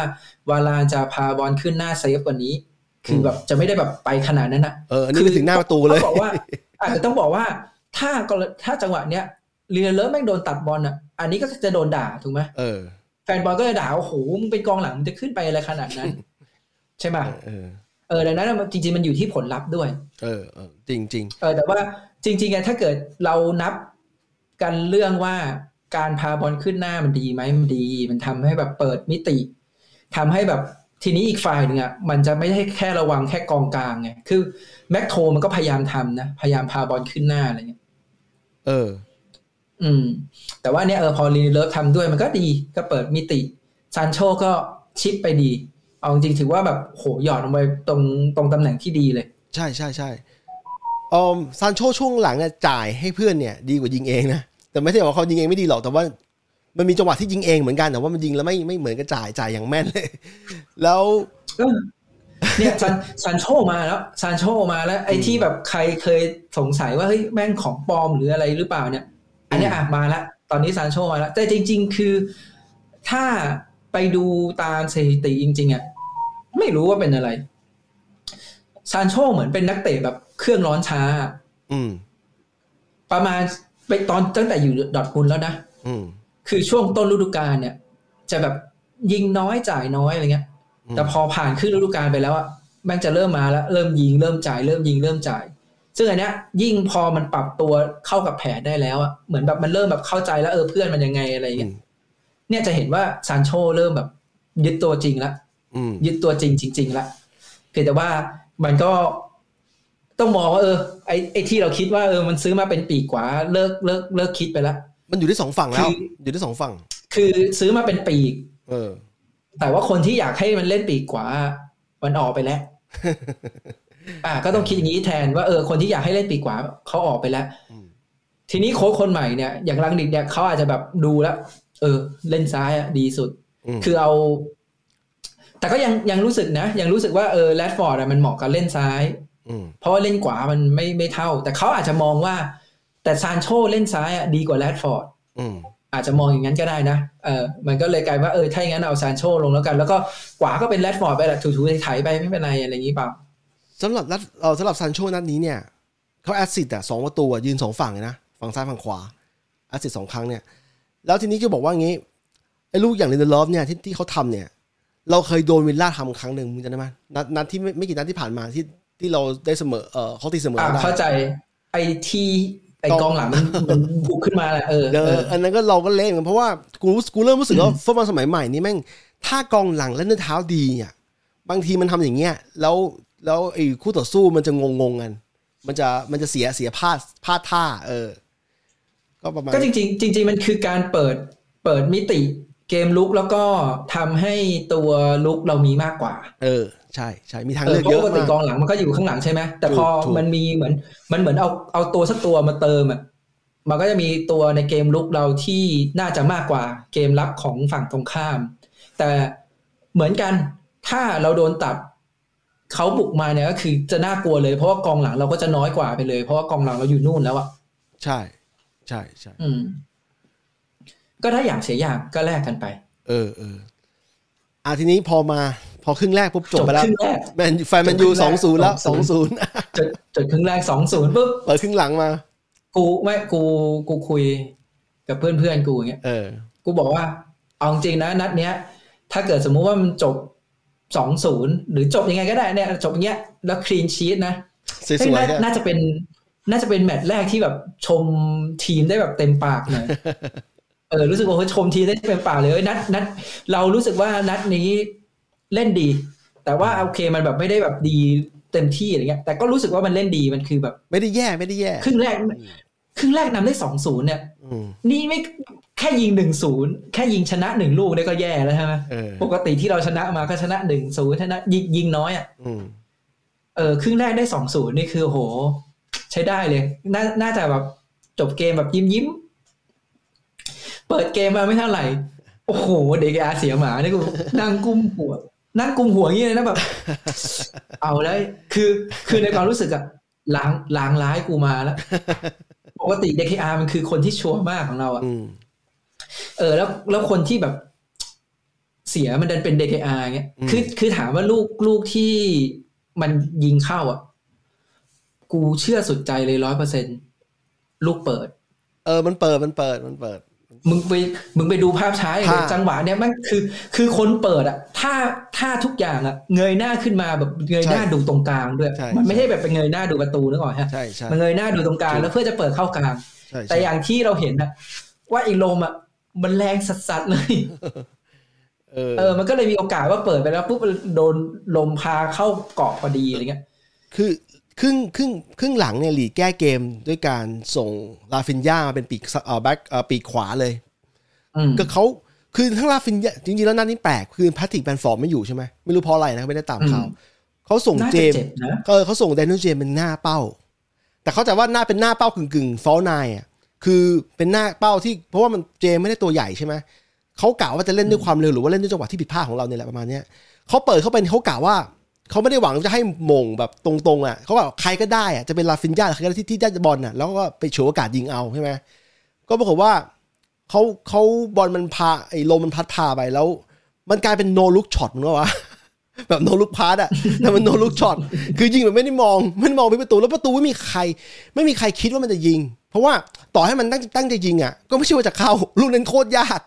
วารานจะพาบอลขึ้นหน้า safe กว่านี้ คือแบบจะไม่ได้แบบไปขนาดนั้นนะเอออันนี้ไปถึงหน้าประตูเลยต้องบอกว่าอาจจะต้องบอกว่าถ้ากรถ้าจังหวะเนี้ยลินเดลอฟแม่งโดนตัดบอลอะ อันนี้ก็จะโดนด่าถูกไหมเออแฟนบอลก็จะด่าโอ้โหมึงเป็นกองหลังมึงจะขึ้นไปอะไรขนาดนั้น ใช่ไหมเออเออดังนั้นอะมันจริง ๆ มันอยู่ที่ผลลัพธ์ด้วย เออเออจริงจริงเออแต่ว่าจริงๆอะถ้าเกิดเรานับกันเรื่องว่าการพาบอลขึ้นหน้ามันดีไหมมันดี มันทำให้แบบเปิดมิติทำให้แบบทีนี้อีกฝ่ายหนึ่งอะมันจะไม่ได้แค่ระวังแค่กองกลางไงคือแม็กโทมันก็พยายามทำนะพยายามพาบอลขึ้นหน้าอะไรเงี้ยเออ อืม แต่ว่าเนี่ยเออพอลีเลิฟทำด้วยมันก็ดีก็เปิดมิติซานโชก็ชิปไปดี เอาจริงๆถือว่าแบบโหหยอดลงไปตรงตรงตำแหน่งที่ดีเลย ใช่ใช่ใช่ออมซานโชช่วงหลังเนี่ยจ่ายให้เพื่อนเนี่ยดีกว่ายิงเองนะแต่ไม่ใช่ว่าเขายิงเองไม่ดีหรอกแต่ว่า มันมีจังหวะที่ยิงเองเหมือนกันแต่ว่ามันยิงแล้วไม่ไม่เหมือนกับจ่ายจ่ายอย่างแม่นเลย แล้วเออเนี่ยซันซันโชมาแล้วซันโชมาแล้ว ไอ้ที่แบบใครเคยสงสัยว่าเฮ้ยแม่งของปลอมหรืออะไรหรือเปล่าเนี่ย อันเนี้ยอะมาแล้วตอนนี้ซันโชมาแล้วแต่จริง ๆ คือถ้าไปดูตามสถิติจริงๆอะ ไม่รู้ว่าเป็นอะไรซันโชเหมือนเป็นนักเตะแบบเครื่องร้อนช้า อืม ประมาณไปตอนตั้งแต่อยู่ดอร์ทมุนด์แล้วนะอืม คือช่วงต้นฤดูกาลเนี่ย จะแบบยิงน้อยจ่ายน้อยอะไรเงี้ยอืมแต่พอผ่านครึ่งฤดูกาลไปแล้วอะแม่งจะเริ่มมาแล้ว เริ่มยิงเริ่มจ่าย เริ่มยิงเริ่มจ่าย ซึ่งอันเนี้ย ยิ่งพอมันปรับตัวเข้ากับแผนได้แล้วอะเหมือนแบบมันเริ่มแบบเข้าใจแล้วเออเพื่อนมันยังไงอะไรอืเงี้ยมเนี่ยจะเห็นว่าซานโชเริ่มแบบยึดตัวจริงละอืม ยึดตัวจริงจริงๆละเพียงแต่ว่ามันก็ต้องมองว่าเออไอ้ไอ้ที่เราคิดว่าเออมันซื้อมาเป็นปีกขวาเลิกเลิกเลิกคิดไปแล้วมันอยู่ที่สองฝั่งแล้วคืออยู่ที่สองฝั่ง คือซื้อมาเป็นปีก เออ แต่ว่าคนที่อยากให้มันเล่นปีกขวามันออกไปแล้วอ่า ก็ต้องคิดอย่างนี้แทนว่าเออคนที่อยากให้เล่นปีกขวาเขาออกไปแล้วอืมทีนี้โค้ชคนใหม่เนี่ยอย่างรังนิกเนี่ยเขาอาจจะแบบดูแล้วเออ เล่นซ้ายอะดีสุดอืมคือเอา แต่ก็ยังยังรู้สึกนะ ยังรู้สึกว่าเออแรดฟอร์ดอะมันเหมาะกับเล่นซ้ายอืมเพราะว่าเล่นขวามันไม่ไม่เท่า แต่เขาอาจจะมองว่า แต่ซานโชเล่นซ้ายอะดีกว่าแรดฟอร์ดอืมอาจจะมองอย่างนั้นก็ได้นะเออมันก็เลยกลายว่าเออถ้าอย่างนั้นเอาซานโชลงแล้วกัน แล้วก็ขวาก็เป็นแรดฟอร์ดไปแหละถูๆไถๆไปไม่เป็นไรอะไรอย่างนี้เปล่าสำหรับนัดเออสำหรับซานโชนัดนี้เนี่ยเขาแอ assist อะสองประตูอะยืนสองฝั่งเลยนะฝั่งซ้ายฝั่งขวา assist สองครั้งเนี่ย แล้วทีนี้ก็บอกว่างี้ไอ้ลูกอย่างลินเดอร์ลอฟเนี่ยที่ที่เขาทำเนี่ย เราเคยโดนวิลล่าทำครั้งหนึ่งมึงจำได้ไหมนัดนัดที่ไม่ไม่กี่นัดที่ผ่านมาที่ที่เราได้เสมอเออเขาตีเสมออ่าได้เข้าใจไอ้ที่ไอ้กองกองหลังมันมันบุกขึ้นมาแหละเออเอเออออันนั้นก็เราก็เล่นกันเพราะว่ากูรู้กูเริ่มรู้สึกว่าฟุตบอลสมัยใหม่นี่แม่งถ้ากองหลังเล่นด้วยเท้าดีอะบางทีมันทำอย่างเงี้ยแล้วแล้วไอ้คู่ต่อสู้มันจะงงงๆกัน มันจะมันจะเสียเสียพลาดพลาดท่า เออ ก็ประมาณก็จริงๆจริงๆมันคือการเปิดเปิดมิติ เกมลุกแล้วก็ทำให้ตัวลุกเรามีมากกว่า เออ ใช่ใช่มีทางเอเลืออกเพราะเยอะปกติมากกองหลังมันก็อยู่ข้างหลังใช่ไหมแต่พอถูกถูกมันมีเหมือน มันเหมือนเอาเอาตัวสักตัวมาเติมอะมันก็จะมีตัวในเกมลุกเราที่น่าจะมากกว่าเกมรับของฝั่งตรงข้าม แต่เหมือนกันถ้าเราโดนตัดเขาบุกมาเนี่ยก็คือจะน่ากลัวเลยเพราะว่ากองหลังเราก็จะน้อยกว่าไปเลย เพราะว่ากองหลังเราอยู่นู่นแล้วอะใช่ ใช่ใช่อืม ก็ถ้าอย่างเสียอย่างก็แลกกันไป เออเอออะทีนี้พอมาพอครึ่งแรกปุ๊บจบไปแล้วครึ่งแรกแมนแฟนแมนยูจบครึ่สองงแรกศูนย์แล้วสองศูนย์จดจดครึ่งแรกสองศูนย์ปุ๊บเปิดครึ่งหลังมา กูไม่กูกูคุยกับเพื่อนเพื่อนๆกูอย่างเงี้ยเออ กูบอกว่าเอาจริงนะนัดเนี้ย ถ้าเกิดสมมุติว่ามันจบสองศูนย์หรือจบยังไงก็ได้เนี่ยจบอย่างเงี้ยแล้วคลีนชีตนะสวยเฮ้ยๆน่าเนี่ยน่าจะเป็นน่าจะเป็นแมตช์แรกที่แบบชมทีมได้แบบเต็มปากหน่อยเออรู้สึกว่าเฮ้ยชมทีมได้เต็มปากเลยเฮ้ยนัดนัดเรารู้สึกว่านัดนี้เล่นดี แต่ว่าโอเคมันแบบไม่ได้แบบดีเต็มที่อะไรเงี้ย แต่ก็รู้สึกว่ามันเล่นดีมันคือแบบ ไม่ได้แย่ไม่ได้แย่ครึ่งแรกครึ่งรึ่งแรกนำได้สองศูนย์เนี่ยอืมนี่ไม่แค่ยิงหนึ่งศูนย์แค่ยิงชนะหนึ่งลูกเนี่ยก็แย่แล้วใช่ไหมเออปกติที่เราชนะมาก็ชนะหนึ่งศูนย์ชนะยิงยิงน้อยอะอืมเออครึ่งแรกได้สองศูนย์นี่คือโห ใช้ได้เลยน่าน่าจะแบบจบเกมแบบยิ้มยิ้ม เปิดเกมมาไม่เท่าไหร่ โอ้โห เด็กอาเสียหมานี่กูนั่งกุมหัว นั่งกุมหัวอย่างนี้เลยนะแบบ เอาแล้วคือคือในความรู้สึกอะล้างล้างร้ายกูมาแล้วปกติ DKR มันคือคนที่ชัวร์มากของเราอะอืมเออ แล้วแล้วคนที่แบบเสียมันดันเป็น DKR เงี้ยอืมคือคือถามว่าลูกลูกที่มันยิงเข้าอะ กูเชื่อสุดใจเลยร้อยเปอร์เซ็นลูกเปิด เออมันเปิดมันเปิดมันเปิด มึงไปมึงไปดูภาพช้าเลยภาพจังหวะเนี้ยมันคือ คือคนเปิดอะถ้าถ้าทุกอย่างอะเงยหน้าขึ้นมาแบบเงยหน้าดูตรงกลางด้วยใช่มันไม่ใช่แบบเป็นเงยหน้าดูประตูนึกออกฮะใช่ใช่มันเงยหน้าดูตรงกลางถูกแล้วเพื่อจะเปิดเข้ากลางใช่แต่ใช่อย่างที่เราเห็นอะว่าไอ้ลมอะมันแรงสัสๆเลยเออเออ มันก็เลยมีโอกาสว่าเปิดไปแล้วปุ๊บโดนลมพาเข้าเกาะพอดีอะไรเงี้ย คือ ครึ่งครึ่งครึ่งหลังเนี่ยหลีกแก้เกมด้วยการส่งราฟินญามาเป็นปีกซเอ่อแบ็คเอ่อปีกขวาเลยอืมก็เขาคือทั้งราฟินญาจริงๆแล้วนัดนี้แปลกคือแพทริกแบมฟอร์ดไม่อยู่ใช่ไหมไม่รู้เพราะอะไรนะไม่ได้ตามข่าวเขาส่งน่าเจจะมส์เจ็บนะเออเขาส่งแดเนียลเจมส์เป็นหน้าเป้า แต่เขาใจว่าหน้าเป็นหน้าเป้ากึ่งกึ่ง false nine อะคือเป็นหน้าเป้าที่เพราะว่ามันเจมส์ไม่ได้ตัวใหญ่ใช่ไหมเขากะว่าจะเล่นด้วยความเร็วหรือว่าเล่นด้วยจังหวะที่ผิดพลาดของเราเนี่ยแหละประมาณเนี้ยเขาเปิดเข้าไปเขากะว่า เขาไม่ได้หวังจะให้มงแบบตรงๆอะเขาว่าใครก็ได้อะจะเป็นราฟินญาใครก็ได้ที่ที่ได้บอลอะแล้วก็ไปฉวยโอกาสยิงเอาใช่ไหมก็ปรากฏว่าเขาเขาบอลมันพาไอ้ลมมันพัดพาไปแล้ว มันกลายเป็น no-look shot มึงวะแบบ no-look pass อะแต่มัน no-look shot คือยิงแบบไม่ได้มองไม่ได้มองไปประตูแล้วประตูไม่มีใคร ไม่มีใครคิดว่ามันจะยิง เพราะว่าต่อให้มันตั้งตั้งใจยิงอะก็ไม่ใช่ว่าจะเข้าลูกนั้นโคตรยาก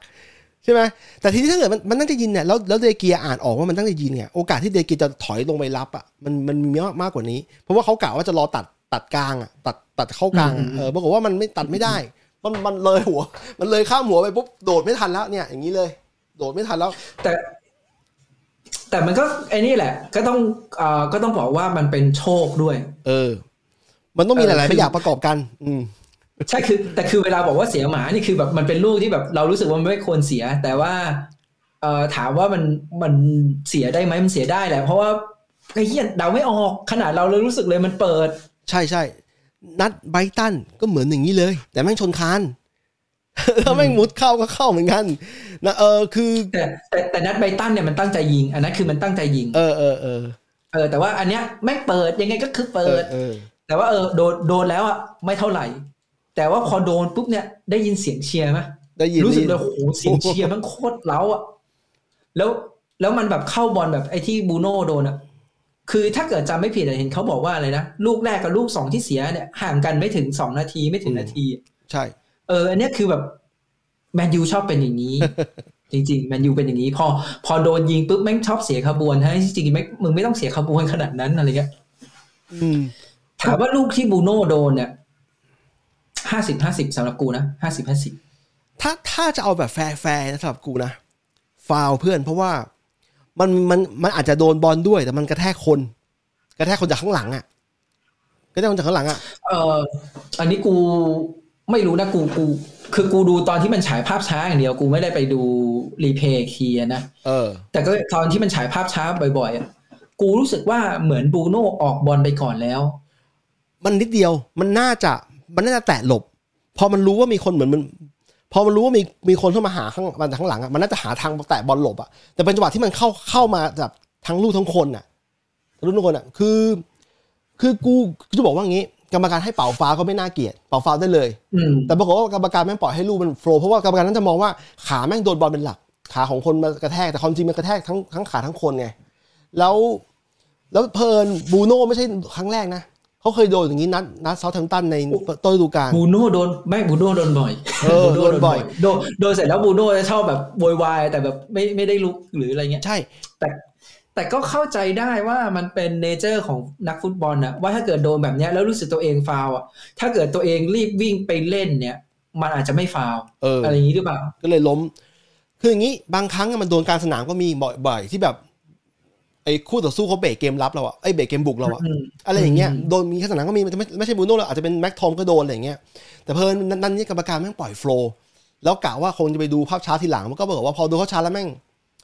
ช่ไหมแต่ทีนี้ถ้าเกิดมันมันตั้งใจยิงเนี่ยแล้วแล้วเดเกียอ่านออกว่ามันตั้งใจยิงเนี่ยโอกาสที่เดเกียจะถอยลงไปรับอะมันมันมีมากมากกว่านี้ เพราะว่าเขากะว่าจะรอตัดตัดกลางอะตัดตัดเข้ากลางอะเออปรากฏว่ามันไม่ตัดไม่ได้ มันมันเลยหัว มันเลยข้ามหัวไปปุ๊บโดดไม่ทันแล้วเนี่ย อย่างนี้เลย โดดไม่ทันแล้ว แต่ แต่มันก็ไอ้นี่แหละ ก็ต้องเอ่อก็ต้องบอกว่ามันเป็นโชคด้วย เออ มันต้องมีหเออลายคือๆอย่างประกอบกัน อืม ใช่คือแต่คือเวลาบอกว่าเสียหมานี่คือแบบมันเป็นลูกที่แบบเรารู้สึกว่ามันไม่ควรเสีย แต่ว่าเอ่อถามว่ามันมันเสียได้ไหมมันเสียได้แหละเพราะว่าไอ้เหี้ยเดาไม่ออกขนาดเราเลยรู้สึกเลยมันเปิด ใช่ใช่นัดไบรตันก็เหมือนอย่างนี้เลย แต่แม่งชนคานแล้วแม่งมุดเข้าก็เข้าเหมือนกันนะเออคือแต่แต่แต่นัดไบรตันเนี่ยมันตั้งใจยิง อันนั้นคือมันตั้งใจยิง เออเออเออเออแต่ว่าอันเนี้ยไม่เปิดยังไงก็คือเปิดเออแต่ว่าเออโดนโดนแล้วอะไม่เท่าไหร่ แต่ว่าพอโดนปุ๊บเนี่ยได้ยินเสียงเชียร์ไหมได้ยินรู้สึกได้เลยิยนโอ้โหเสียงเชียร์มันโคตรเล้าอะแล้วแล้วมันแบบเข้าบอลแบบไอ้ที่บูโน่โดนอะคือถ้าเกิดจำไม่ผิดอะเห็นเขาบอกว่าอะไรนะลูกแรกกับลูกสองที่เสียเนี่ยห่างกันไม่ถึงสองนาทีไม่ถึงนาที ใช่ เออ อันเนี้ยคือแบบแมนยูชอบเป็นอย่างนี้ จริงๆแมนยูเป็นอย่างนี้ พอ พอโดนยิงปุ๊บแม่งชอบเสียขบวนฮะจริงๆไม่มึงไม่ต้องเสียขบวนขนาดนั้นอะไรเงี้ยอืมถามว่าลูกที่บูโน่โดนเนี่ย ห้าสิบห้าสิบสำหรับกูนะห้าสิบห้าสิบถ้าถ้าจะเอาแบบแฟร์ๆนะสำหรับกูนะฟาวล์เพื่อนเพราะว่ามันมันมันอาจจะโดนบอลด้วย แต่มันกระแทกคน กระแทกคนจากข้างหลังอะกระแทกคนจากข้างหลังอะเอ่ออันนี้กูไม่รู้นะกูกู คือกูดูตอนที่มันฉายภาพช้าอย่างเดียว กูไม่ได้ไปดู replay นะเออ แต่ก็ตอนที่มันฉายภาพช้าบ่อยๆอะกูรู้สึกว่าเหมือนบูโน่ออกบอลไปก่อนแล้ว มันนิดเดียวมันน่าจะ มันน่าจะแตะหลบ พอมันรู้ว่ามีคนเหมือนมัน พอมันรู้ว่ามีมีคนเข้ามาหาข้างมันข้างหลังอะมันน่าจะหาทางแตะบอลหลบอะแต่เป็นจังหวะที่มันเข้าเข้ามาแบบทั้งลูกทั้งคนอะทั้งลูกทั้งคนอะคือ คือกูกูจะบอกว่างี้ กรรมการให้เป่าฟ้าก็ไม่น่าเกลียดเป่าฟ้าได้เลยอืมแต่ปรากฏว่ากรรมการแม่งปล่อยให้ลูกมันโฟล์เพราะว่ากรรมการนั้นจะมองว่าขาแม่งโดนบอลเป็นหลัก ขาของคนมากระแทกแต่ความจริงมันกระแทกทั้งทั้งขาทั้งคนไงแล้วแล้วเพลินบูโน่ไม่ใช่ครั้งแรกนะ เขาเคยโดนอย่างนี้นัดนัดเซาท์แฮมป์ตันในต้นฤดูกาลบูโน่โดนไม่บูโน่โดนบ่อยเออบูโดนบ่อยโดนโดนเสร็จแล้วบูโน่จะชอบแบบโวยวายแต่แบบไม่ไม่ได้ลุกหรืออะไรเงี้ยใช่ แต่แต่ก็เข้าใจได้ว่ามันเป็น nature ของนักฟุตบอลนะว่าถ้าเกิดโดนแบบเนี้ยแล้วรู้สึกตัวเองฟาวล์อะถ้าเกิดตัวเองรีบวิ่งไปเล่นเนี่ย มันอาจจะไม่ฟาวล์เอออะไรอย่างนี้หรือเปล่าก็เลยล้ม คืออย่างนี้บางครั้งอะมันโดนกลารสนามก็มีบ่อยๆที่แบบ ไออ้คู่ต่อสู้เขาเบรกเกมรับเราอะไอ้เบรกเกมบุกเราอะอืมอะไรอย่างเงี้ยโดนมีแค่สนามก็มีมันจะไม่ไม่ใช่บูโน่เลยอาจจะเป็นแม็กทอมก็โดนอะไรอย่างเงี้ยแต่เพลินนั้นนั้นนี่กรรมการแม่งปล่อยโฟล์แล้วกะว่าคงจะไปดูภาพช้าทีหลังมันก็บอกว่าพอดูภาพช้าแล้วแม่ง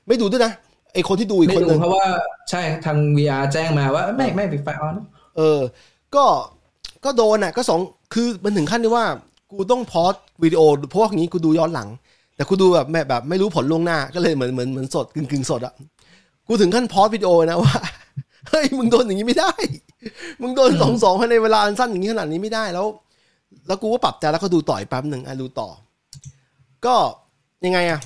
ไม่ดูด้วยนะไอ้คนที่ดูอีกไม่คนหดูนึ่งเพราะว่าใช่ทาง VR แจ้งมาว่าไม่ไม่ปิดไฟออนเออ ก็ก็โดนอะก็สองคือมันถึงขั้นที่ว่ากูต้องพอสวิดีโอเพราะว่าอย่างนี้กูดูย้อนหลัง แต่กูดูแบบแบบไม่รู้ผลล่วงหน้าก็เลยเหมือนเหมือนเหมือนสดกึ่งกึ่งสดอะ กูถึงขั้นพอสวิดีโอนะว่า เฮ้ย มึงโดนอย่างนี้ไม่ได้ มึงโดนสองสองภายในเวลาอันสั้นอย่างนี้ขนาดนี้ไม่ได้แล้ว แล้วกูก็ปรับใจแล้วก็ดูต่อยแป๊บหนึ่งอะดูต่อ ก็ยังไงอะ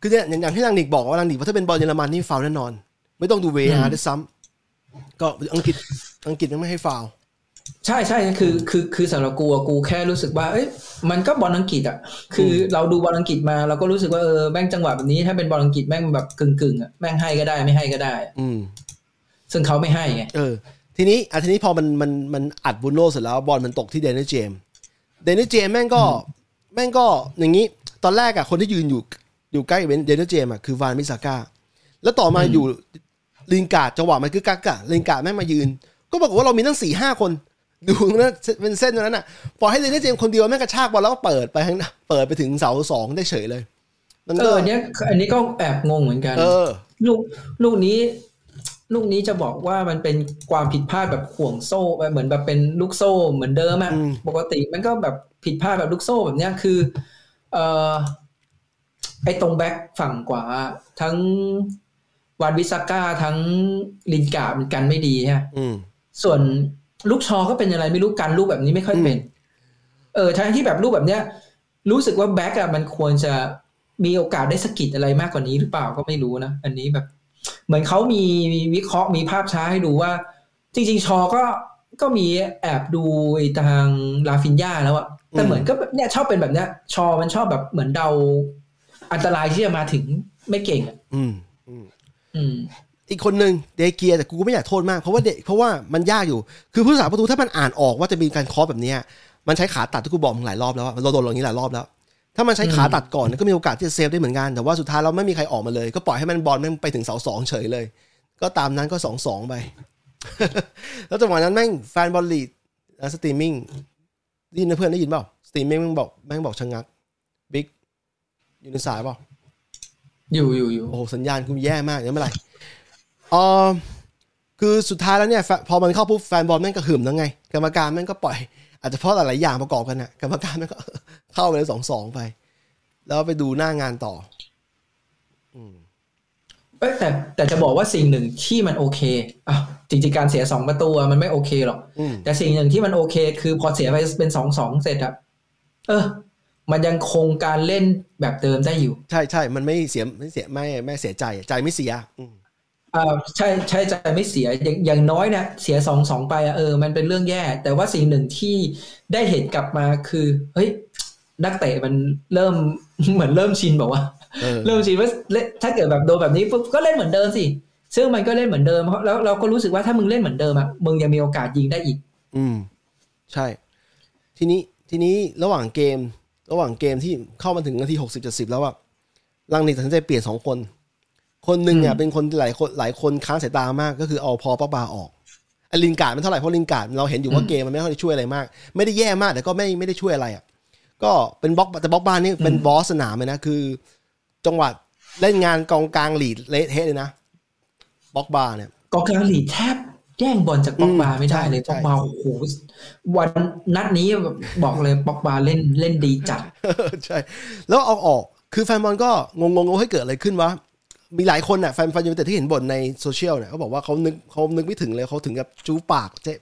คือเนี่ยอย่างอย่างที่นางดิกบอกว่านางดิกว่าถ้าเป็นบอลเยอรมันนี่ฟาวล์แน่นอน ไม่ต้องดู VAR ด้วยซ้ำก็อังกฤษอังกฤษยังไม่ให้ฟาวล์ ใช่ใช่คือคือคือสำหรับกูอะกูแค่รู้สึกว่า เอ้ยมันก็บอลอังกฤษอะคือเราดูบอลอังกฤษมาเราก็รู้สึกว่าเออแม่งจังหวะแบบนี้ ถ้าเป็นบอลอังกฤษแม่งแบบกึ่งกึ่งๆอะแม่งให้ก็ได้ไม่ให้ก็ได้ อืมซึ่งเขาไม่ให้ไงเออ ทีนี้อะทีนี้พอมันมันมันอัดบูโน่เสร็จแล้วบอลมันตกที่แดเนียลเจมส์แดเนียลเจมส์แม่งก็แม่งก็อย่างนี้ ตอนแรกอะคนที่ยืนอยู่อยู่ใกล้แดเนียลเจมส์อะคือวานบิสซาก้าแล้วต่อมาอยู่ลินการ์ดจังหวะมันคือกักกะลินการ์ดแม่งมายืน ปรากฏว่าเรามีตั้งสี่ห้าคน ดูนะเป็นเส้นตรงนั้นอะปล่อยให้แดเนียลเจมส์คนเดียวแม่งกระชากบอลแล้วก็เปิดไปข้างหน้าเปิดไปถึงเสาสองได้เฉยเลยมันเอก็ออันเนี้ยอันนี้ก็แอบงงเหมือนกันเออลูกลูกนี้ลูกนี้จะบอกว่ามันเป็นความผิดพลาดแบบห่วงโซ่แบบเหมือนแบบเป็นลูกโซ่เหมือนเดิมอะอืมปกติมันก็แบบผิดพลาดแบบลูกโซ่แบบเนี้ยคือ เอ่อไอ้ตรงแบ็คฝั่งขวาทั้งวานบิสซาก้าทั้งลินการ์ดมันกันไม่ดีฮะอืมส่วน ลุคชอว์ก็เป็นอะไรไม่รู้กันลูกแบบนี้ไม่ค่อยเป็น เออทั้งที่แบบลูกแบบเนี้ย รู้สึกว่าแบ็คอะมันควรจะมีโอกาสได้สะกิดอะไรมากกว่านี้หรือเปล่าก็ไม่รู้นะอันนี้แบบ เหมือนเขามีวิเคราะห์มีภาพช้าให้ดูว่า จริง ๆ ชอก็ก็มีแอบดูไอ้ทางลาฟินยาแล้วอะแต่เหมือนก็แบบเนี่ยชอบเป็นแบบเนี้ย ชอมันชอบแบบเหมือนเดา อันตรายที่จะมาถึงไม่เก่งอะอืม อืม อีกคนหนึ่งเดเกียแต่กูก็ไม่อยากโทษมาก เพราะว่าเดเพราะว่ามันยากอยู่ คือผู้สาประตูถ้ามันอ่านออกว่าจะมีการเคอแบบเนี้ยมันใช้ขาตัดที่กูบอกมึงหลายรอบแล้วอะมันโดนอย่างนี้หลายรอบแล้ว ถ้ามันใช้ขาตัดก่อนก็มีโอกาสที่จะเซฟได้เหมือนกันแต่ว่าสุดท้ายเราไม่มีใครออกมาเลย ก็ปล่อยให้มันบอลแม่งไปถึงเสาสองเฉยเลย ก็ตามนั้นก็สองสองไปแล้วจังหวะนั้นแม่งแฟนบอลลีดสตรีมมิ่งได้ยินนะเพื่อนได้ยินเปล่าสตรีมมิ่งแม่งบอกแม่งบอกชะงักบิ๊กอยู่ในสายเปล่าอยู่อยู่อยู่โอ้โหสัญญาณกูแย่มากเนี่ยไม่เป็นไร เออคือสุดท้ายแล้วเนี่ยแฟนพอมันเข้าปุ๊บแฟนบอลแม่งก็หึมแล้วไง กรรมการแม่งก็ปล่อย อาจจะเพราะหลายๆอย่างประกอบกันน่ะกรรมการแม่งก็เข้าไปเลยสองสองไป แล้วไปดูหน้างานต่อเอ้ยแต่แต่จะบอกว่าสิ่งหนึ่งที่มันโอเคอะจริงๆการเสียสองประตูอะมันไม่โอเคหรอกอืมแต่สิ่งหนึ่งที่มันโอเค คือพอเสียไปเป็นสองสองเสร็จอะเออ มันยังคงการเล่นแบบเดิมได้อยู่ ใช่ใช่มันไม่เสียไม่เสียไม่ไม่เสียใจ ใจไม่เสีย อืมอ่าใช่ใช่ใจไม่เสียอย่างอย่างน้อยเนี่ยเสียสองสองไปอะเออ มันเป็นเรื่องแย่ แต่ว่าสิ่งหนึ่งที่ได้เห็นกลับมาคือ เฮ้ย นักเตะมันเริ่มเหมือนเริ่มชินบอกว่าเออเริ่มชินว่าเล่นถ้าเกิดแบบโดนแบบนี้ปุ๊บก็เล่นเหมือนเดิมสิซึ่งมันก็เล่นเหมือนเดิมเพราะแล้วเราก็รู้สึกว่าถ้ามึงเล่นเหมือนเดิมอะมึงยังมีโอกาสยิงได้อีก อืม ใช่ ทีนี้ทีนี้ระหว่างเกม ระหว่างเกมที่เข้ามาถึงนาทีหกสิบเจ็ดสิบแล้วอะลังนิกตัดสินใจเปลี่ยนสองคน คนหนึ่งเนี่ยอืมเป็นคนที่หลายคนหลายคนค้านสายตามากก็คือเอาพอปอกบาออกไอ้ลินการ์ดไม่เท่าไหร่เพราะลินการ์ดเราเห็นอยู่ว่าเกมมันไม่ค่อยได้ช่วยอะไรมาก ไม่ได้แย่มากแต่ก็ไม่ไม่ได้ช่วยอะไรอะก็เป็นบล็อกแต่ป็อกบานี่เป็น boss สนามเลยนะคือ จังหวะเล่นงานกองกลางลีดส์เละเทะเลยนะป็อกบาเนี่ยกองกลางลีดส์แทบแย่งบอลจากป็อกบาอืมไม่ได้เลยใช่ป็อกบาโอ้โหวันนัดนี้แบบบอกเลยป็อกบาเล่นเล่นดีจัดใช่ แล้วเอาออก คือแฟนบอลก็งงงๆว่าให้เกิดอะไรขึ้นวะ มีหลายคนน่ะแฟนแฟนยูไนเต็ดที่เห็นบ่นในโซเชียลเนี่ยเขาบอกว่าเขานึกเขานึกไม่ถึงเลยเขาถึงกับจุ๊ปากเจ๊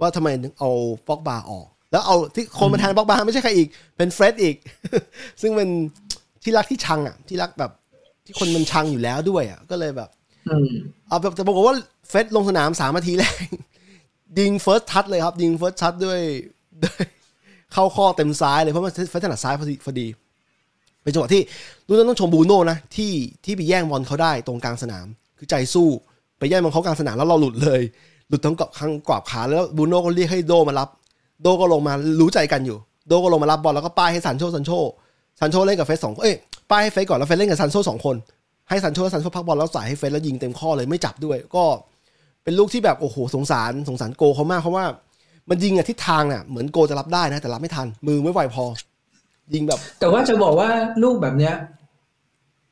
ว่าทำไมถึงเอาป็อกบาออก แล้วเอาที่คนมาแทนป็อกบาไม่ใช่ใครอีก เป็นเฟร็ดอีก ซึ่งเป็นที่รักที่ชังอะ ที่รักแบบที่คนมันชังอยู่แล้วด้วยอะก็เลยแบบอืมเอาแบบจะบอกว่าเฟร็ดลงสนามสามนาทีแรกยิง first touch เลยครับยิง first touch ด้วยด้วยเข้าข้อเต็มซ้ายเลยเพราะมันเฟร็ดถนัดซ้ายพอดีพอดี เป็นจังหวะที่รู้นั้นต้องชมบูโน่นะที่ที่ไปแย่งบอลเขาได้ตรงกลางสนาม คือใจสู้ไปแย่งบอลเขากลางสนามแล้วเราหลุดเลย หลุดทั้งเกาะข้างกวาบขาแล้วบูโน่ก็เรียกให้โดมารับ โดก็ลงมารู้ใจกันอยู่ โดก็ลงมารับบอลแล้วก็ป้ายให้ซันโชซันโชซันโชเล่นกับเฟสสองเอ้ยป้ายให้เฟสก่อนแล้วเฟสเล่นกับซันโชสองคนให้ซันโชซันโชพักบอลแล้วใส่ให้เฟสแล้วยิงเต็มข้อเลยไม่จับด้วย ก็เป็นลูกที่แบบโอ้โหสงสารสงสารโกเขามากเพราะว่ามันยิงอะทิศทางน่ะเหมือนโกจะรับได้นะแต่รับไม่ทันมือไม่ไหวพอ ยิงแบบ แต่ว่าจะบอกว่าลูกแบบเนี้ย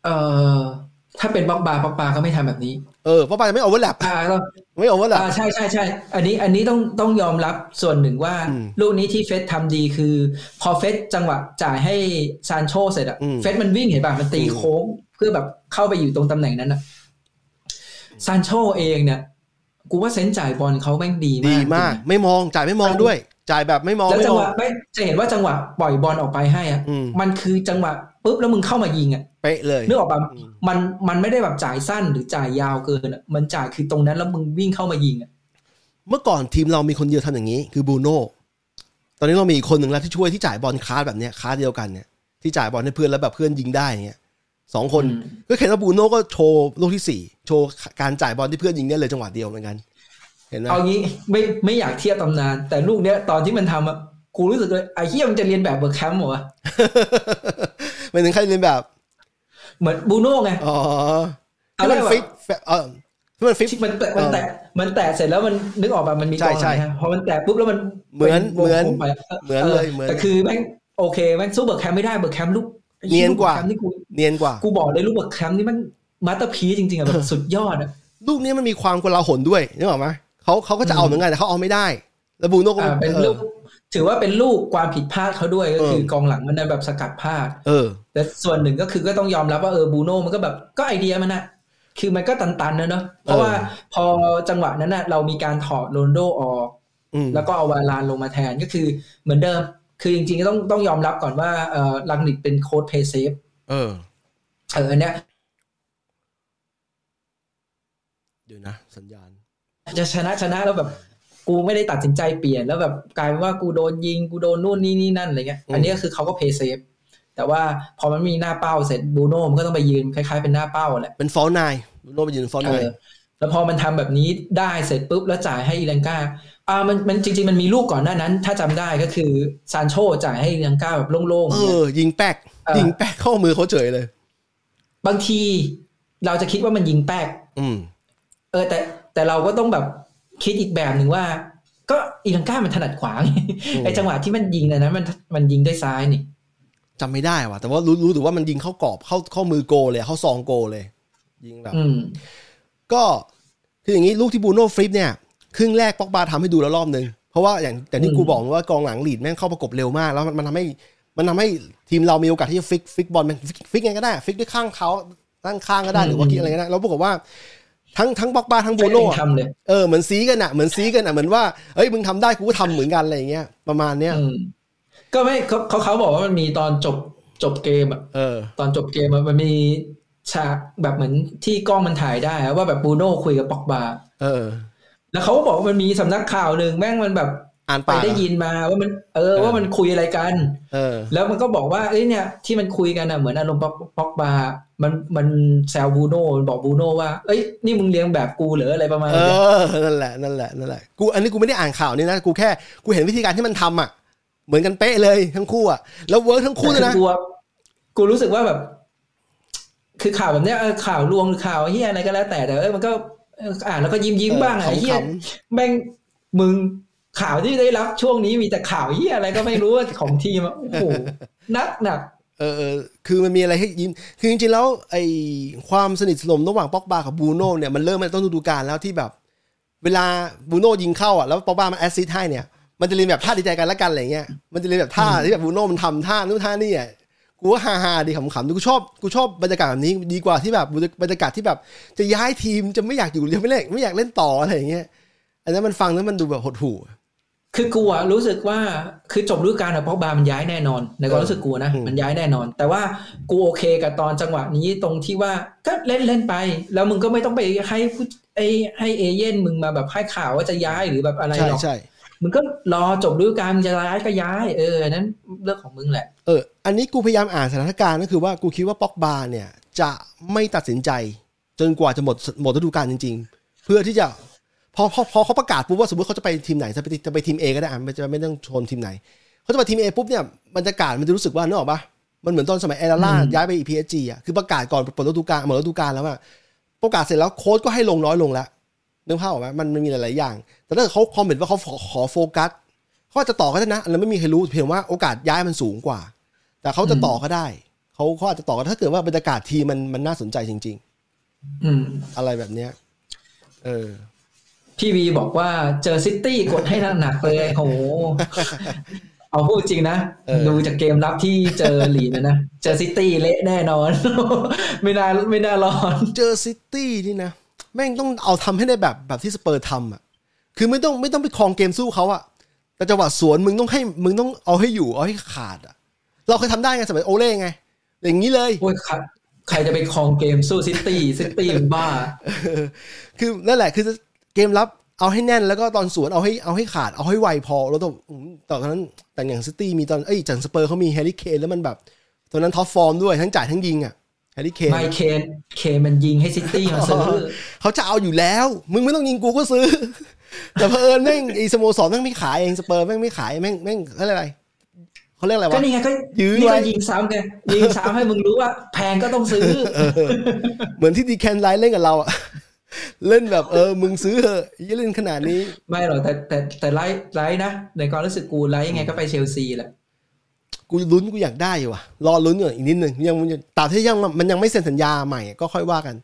เอ่อถ้าเป็นป็อกบาป็อกบาก็ไม่ทำแบบนี้ เออเพราะไปไม่ overlap อ่าเราไม่ overlap อ่าใช่ใช่ใช่ อันนี้อันนี้ต้องต้องยอมรับส่วนหนึ่งว่าอืมลูกนี้ที่เฟร็ดทำดีคือ พอเฟสจังหวะจ่ายให้ซานโชเสร็จอะอืมเฟร็ดมันวิ่งเห็นป่ะมันตีอืมโค้ง เพื่อแบบเข้าไปอยู่ตรงตำแหน่งนั้นอะซานโชเองเนี่ย กูว่า sense จ่ายบอลเขาแม่งดีมาก ดีมาก ไม่มองจ่ายไม่มองด้วย จ่ายแบบไม่มองแล้วไม่จังมหองวะไม่จะเห็นว่าจังหวะปล่อยบอลออกไปให้อะอืมมันคือจังหวะปุ๊บแล้วมึงเข้ามายิงอะเป๊ะเลยนึกออกป่ะอืมมันมันไม่ได้แบบจ่ายสั้นหรือจ่ายยาวเกินอะมันจ่ายคือตรงนั้นแล้วมึงวิ่งเข้ามายิงอะเมื่อก่อนทีมเรามีคนเดียวทำอย่างนี้ คือบูโน่ตอนนี้เรามีอีกคนหนึ่งแล้วที่ช่วยที่จ่ายบอลคลาสแบบเนี้ยคลาสเดียวกันเนี่ยที่จ่ายบอลให้เพื่อนแล้วแบบเพื่อนยิงได้อย่างเงี้ยสองคนอืมก็เห็นว่าบูโน่ก็โชว์ลูกที่สี่โชว์การจ่ายบอลที่เพื่อนยิงได้เลยจังหวะเดียวเหมือนกัน เห็นไหมเอางี้ไม่ไม่อยากเทียบตำนาน แต่ลูกเนี้ยตอนที่มันทำอะกูรู้สึกเลยไอ้เฮียมันจะเรียนแบบเบอร์แคมป์เหรอวะไม่ถึงใครเรียนแบบ เหมือนบูโน่ไงอ๋อเอาที่มันไว้ฟิกเออที่มันฟิกที่มันแตะมันแตะมันแตะเสร็จแล้วมันนึกออกป่ะมันมีใช่กองหใช่ลังฮะพอมันแตะปุ๊บแล้วมันเหมือนป็วงเหมือนกลไปเหมือนเลยเหมือนแต่คือแม่งโอเคแม่งสู้เบอร์แคมป์ไม่ได้เบอร์แคมป์ลูกไอ้เนียนกว่าลูเบอร์แคมป์นี่กูเนียนกว่า กูบอกเลยลูกเบอร์แคมป์นี่มันmasterpiece จริงๆอะแบบสุดยอดอะลูกนี้มันมีความกลาหนด้วยนึกออกไหม เขาเขาก็จะเอาเหมือนกันแต่เขาเอาไม่ได้ แล้วบูโน่ก็อ่าเป็นเอลูอกถือว่าเป็นลูกความผิดพลาดเขาด้วยก็คือเออกองหลังมันได้แบบสกัดพลาด เออ แต่ส่วนหนึ่งก็คือก็ต้องยอมรับว่าเออบูโน่มันก็แบบก็ไอเดียมันอะคือมันก็ตันๆนะเนอะเพราะว่าพอจังหวะนั้นน่ะเรามีการถอดโรนัลโดออกอืมแล้วก็เอาวารานลงมาแทนก็คือเหมือนเดิม คือจริงๆต้องต้องยอมรับก่อนว่าเออรังนิกเป็นโค้ช play safeเออเอออันเนี้ยเดี๋ยวนะ สัญญาณ จะชนะชนะแล้วแบบกูไม่ได้ตัดสินใจเปลี่ยนแล้วแบบกลายเป็นว่ากูโดนยิงกูโดนนู่นนี่นี่นั่นอะไรเงี้ยอืมอันนี้ก็คือเขาก็เพย์เซฟแต่ว่าพอมันมีหน้าเป้าเสร็จบูโน่มันก็ต้องไปยืนคล้ายๆเป็นหน้าเป้าแหละเป็นฟอลนายบูโน่ไปยืนฟอลเอนายอแล้วพอมันทำแบบนี้ได้เสร็จปุ๊บแล้วจ่ายให้อีลังกาอ่ามันมันจริง ๆ มันมีลูกก่อนหน้านั้น ถ้าจำได้ก็คือซานโชจ่ายให้อีลังกาแบบโล่งเอๆอยิงแป๊กเออยิงแป๊กเข้ามือเขาเฉยเลย บางทีเราจะคิดว่ามันยิงแป๊ก อืม เออ แต่ แต่เราก็ต้องแบบคิดอีกแบบหนึ่งว่า ก็อีลังกามันถนัดขวาไงอืมไอจังหวะที่มันยิงเนยนะมันมันยิงด้วยซ้ายนี่จำไม่ได้ว่ะแต่ว่ารู้รู้แต่ว่ามันยิงเข้ากรอบเข้าเข้ามือโกเลยเข้าซองโกเลย ยิงแบบอืมก็คืออย่างนี้ลูกที่บูโน่ฟลิปเนี่ยครึ่งแรกป็อกบาทำให้ดูแล้วรอบนึง เพราะว่าอย่างแต่ที่อืมกูบอกว่ากองหลังลีดแม่งเข้าประกบเร็วมาก แล้วมันมันทำให้มันทำให้ทีมเรามีโอกาสที่จะ flick flick บอลมัน flick flick ไงก็ได้ flick ด้วยข้างเท้าด้านข้างก็ได้หรือว่า flick อะไรก็ได้แล้วปรากฏว่า ทั้งทั้งป็อกบาทั้งบูโน่อะทำเลยเออเหมือนซี้กันอะเหมือนซี้กันอะเหมือนว่าเอ้ยมึงทำได้กูก็ทำเหมือนกันอะไรอย่างเงี้ยประมาณเนี้ยอืมก็ไม่เขาเขาเขาบอกว่ามันมีตอนจบจบเกมอะเออตอนจบเกมอะมันมีฉากแบบเหมือนที่กล้องมันถ่ายได้อะว่าแบบบูโน่คุยกับปอกบาเออ แล้วเขาก็บอกว่ามันมีสำนักข่าวหนึ่งแม่งมันแบบ อ่านไปปากได้ยินมาว่ามันเออเออ ว่ามันคุยอะไรกัน เออ แล้วมันก็บอกว่าเอ้ยเนี่ย ที่มันคุยกันอะเหมือนอารมณ์ป๊อกป๊อกบามันมันแซวบูโน่มันบอกบูโน่ว่า เอ้ยนี่มึงเลี้ยงแบบกูเหรออะไรประมาณเอนี้อนั่นแหละนั่นแหละนั่นแหละกูอันนี้กูไม่ได้อ่านข่าวนี่นะกูแค่กูเห็นวิธีการที่มันทำอะเหมือนกันเป๊ะเลยทั้งคู่อะแล้ว work ทั้งคู่เลยนะแต่อกูอะกูรู้สึกว่าแบบ คือข่าวแบบเนี้ยเออข่าวลวงหรือข่าวเหี้ยอะไรก็แล้วแต่แต่เออมันก็เอออ่านแล้วก็ยิ้มยิ้มเออบ้างอะไอ้เหี้ยขำแม่งมึง ข่าวที่ได้รับช่วงนี้มีแต่ข่าวเหี้ยอะไรก็ไม่รู้ว่าของทีมอะโอ้โหหนักหนักเออเออคือมันมีอะไรให้ยิ้มคือจริงๆแล้วไอ้ความสนิทสนมระหว่างป็อกบากับบูโน่เนี่ยมันเริ่มมาต้นฤดูกาลแล้วที่แบบ เวลาบูโน่ยิงเข้าอะแล้วป็อกบามัน assist ให้เนี่ยมันจะเรียนแบบท่าดีใจกันละกันอะไรเงี้ยมันจะเรียนแบบท่าที่แบบบูโน่มันทำท่านู่นท่านี่อะกูว่าฮาฮาๆดีขำๆกูชอบกูชอบบรรยากาศแบบนี้ดีกว่าที่แบบบรรยากาศที่แบบ จะย้ายทีมจะไม่อยากอยู่จะไม่เล่นไม่อยากเล่นต่ออะไรอย่างเงี้ยอันนั้นมันฟังแล้วมันดูแบบหดหู่ คือกูอะรู้สึกว่าคือจบฤดูกาลอะพ็อกบามันย้ายแน่นอนในความรู้สึกกูนะอืมมันย้ายแน่นอน แต่ว่ากูโอเคกับตอนจังหวะนี้ตรงที่ว่าก็เล่นเล่นไป แล้วมึงก็ไม่ต้องไปให้ผู้ไอให้เอเย่นมึงมาแบบให้ข่าวว่าจะย้ายหรือแบบอะไรใช่หรอกใช่มึงก็รอจบฤดูกาลมึงจะย้ายก็ย้ายเอออันนั้นเรื่องของมึงแหละเอออันนี้กูพยายามอ่านสถานการณ์ก็คือว่ากูคิดว่าป็อกบาเนี่ยจะไม่ตัดสินใจ จนกว่าจะหมดหมดฤดูกาลจริง ๆ เพื่อที่จะ พอพอพอเขาประกาศปุ๊บว่าสมมติเขาจะไปทีมไหนจะไปจะไปทีมเอก็ได้อะไม่จะไม่ต้องชนทีมไหนเขาจะไปทีมเอปุ๊บเนี่ยบรรยากาศมันจะรู้สึกว่านึกออกปะมันเหมือนตอนสมัยเอราล่าอืมย้ายไป PSG อะคือประกาศก่อนเปิดฤดูกาลหมดฤดูกาลแล้วอะประกาศเสร็จแล้วโค้ชก็ให้ลงน้อยลงแล้วนึกภาพออกไหมมันมันมีหลาย ๆ อย่าง แต่ถ้าเกิดเขาคอมเมนต์ว่าเขาขอขอโฟกัสเขาอาจจะต่อก็ได้นะอันนั้นไม่มีใครรู้เพียงว่าโอกาสย้ายมันสูงกว่า แต่เขาจะต่อก็ได้เขาเขาอาจจะต่อก็ได้ถ้าเกิดว่าบรรยากาศทีมมันมันน่าสนใจจริงอืมๆอะไรแบบเนี้ย เออ พี่วีบอกว่าเจอซิตี้กดให้หนักๆเลยโหเอาพูดจริงนะเออดูจากเกมรับที่เจอลีดนะนะ เจอซิตี้เละแน่นอน ไม่น่าไม่น่ารอดเจอซิตี้นี่นะ แม่งต้องเอาทำให้ได้แบบแบบที่สเปอร์ทำอะ คือไม่ต้องไม่ต้องไปครองเกมสู้เขาอะ แต่จังหวะสวนมึงต้องให้มึงต้องเอาให้อยู่เอาให้ขาดอะ เราเคยทำได้ไงสมัยโอเล่ไง อย่างนี้เลยโอ้ยใครใครจะไปครองเกมสู้ซิตี้ซิตี้เป็นบ้า คือนั่นแหละคือ เกมรับเอาให้แน่นแล้วก็ตอนสวนเอาให้เอาให้ขาดเอาให้ไวพอแล้วตอนอืมตอนนั้นแต่อย่างซิตี้มีตอนเอ้ยจังสเปอร์เขามีแฮร์รี่เคนแล้วมันแบบ ตอนนั้น top form ด้วยทั้งจ่ายทั้งยิงอะแฮร์รี่เคนไมเคนเคนมันยิงให้ซิตี้มาซื้อเขาจะเอาอยู่แล้ว มึงไม่ต้องยิงกูก็ซื้อ แต่เผอิญแม่งไอ้สโมสรแม่งไม่ขายเองสเปอร์แม่งไม่ขายแม่งแม่งเขาเรียกอะไรเขาเรียกอะไรก็วะนี่ไงก็ยื้อนี่ไว้ก็ยิงซ้ำไงยิงซ้ำให้มึงรู้ว่า แพงก็ต้องซื้อเหมือนที่เดแคลนไรซ์เล่นกับเราอะ เล่นแบบเออมึงซื้อเถอะอย่าเล่นขนาดนี้ ไม่หรอกแต่แต่แต่ไรซ์ไรซ์นะ ในความรู้สึกกูไรซ์ยังไงก็ไปเชลซีแหละกูลุ้นกูอยากได้อยู่ว่ะ รอลุ้นอยู่อีกนิดหนึ่งยังมันยังตราบที่ยังมันยังไม่เซ็นสัญญาใหม่ก็ค่อยว่ากัน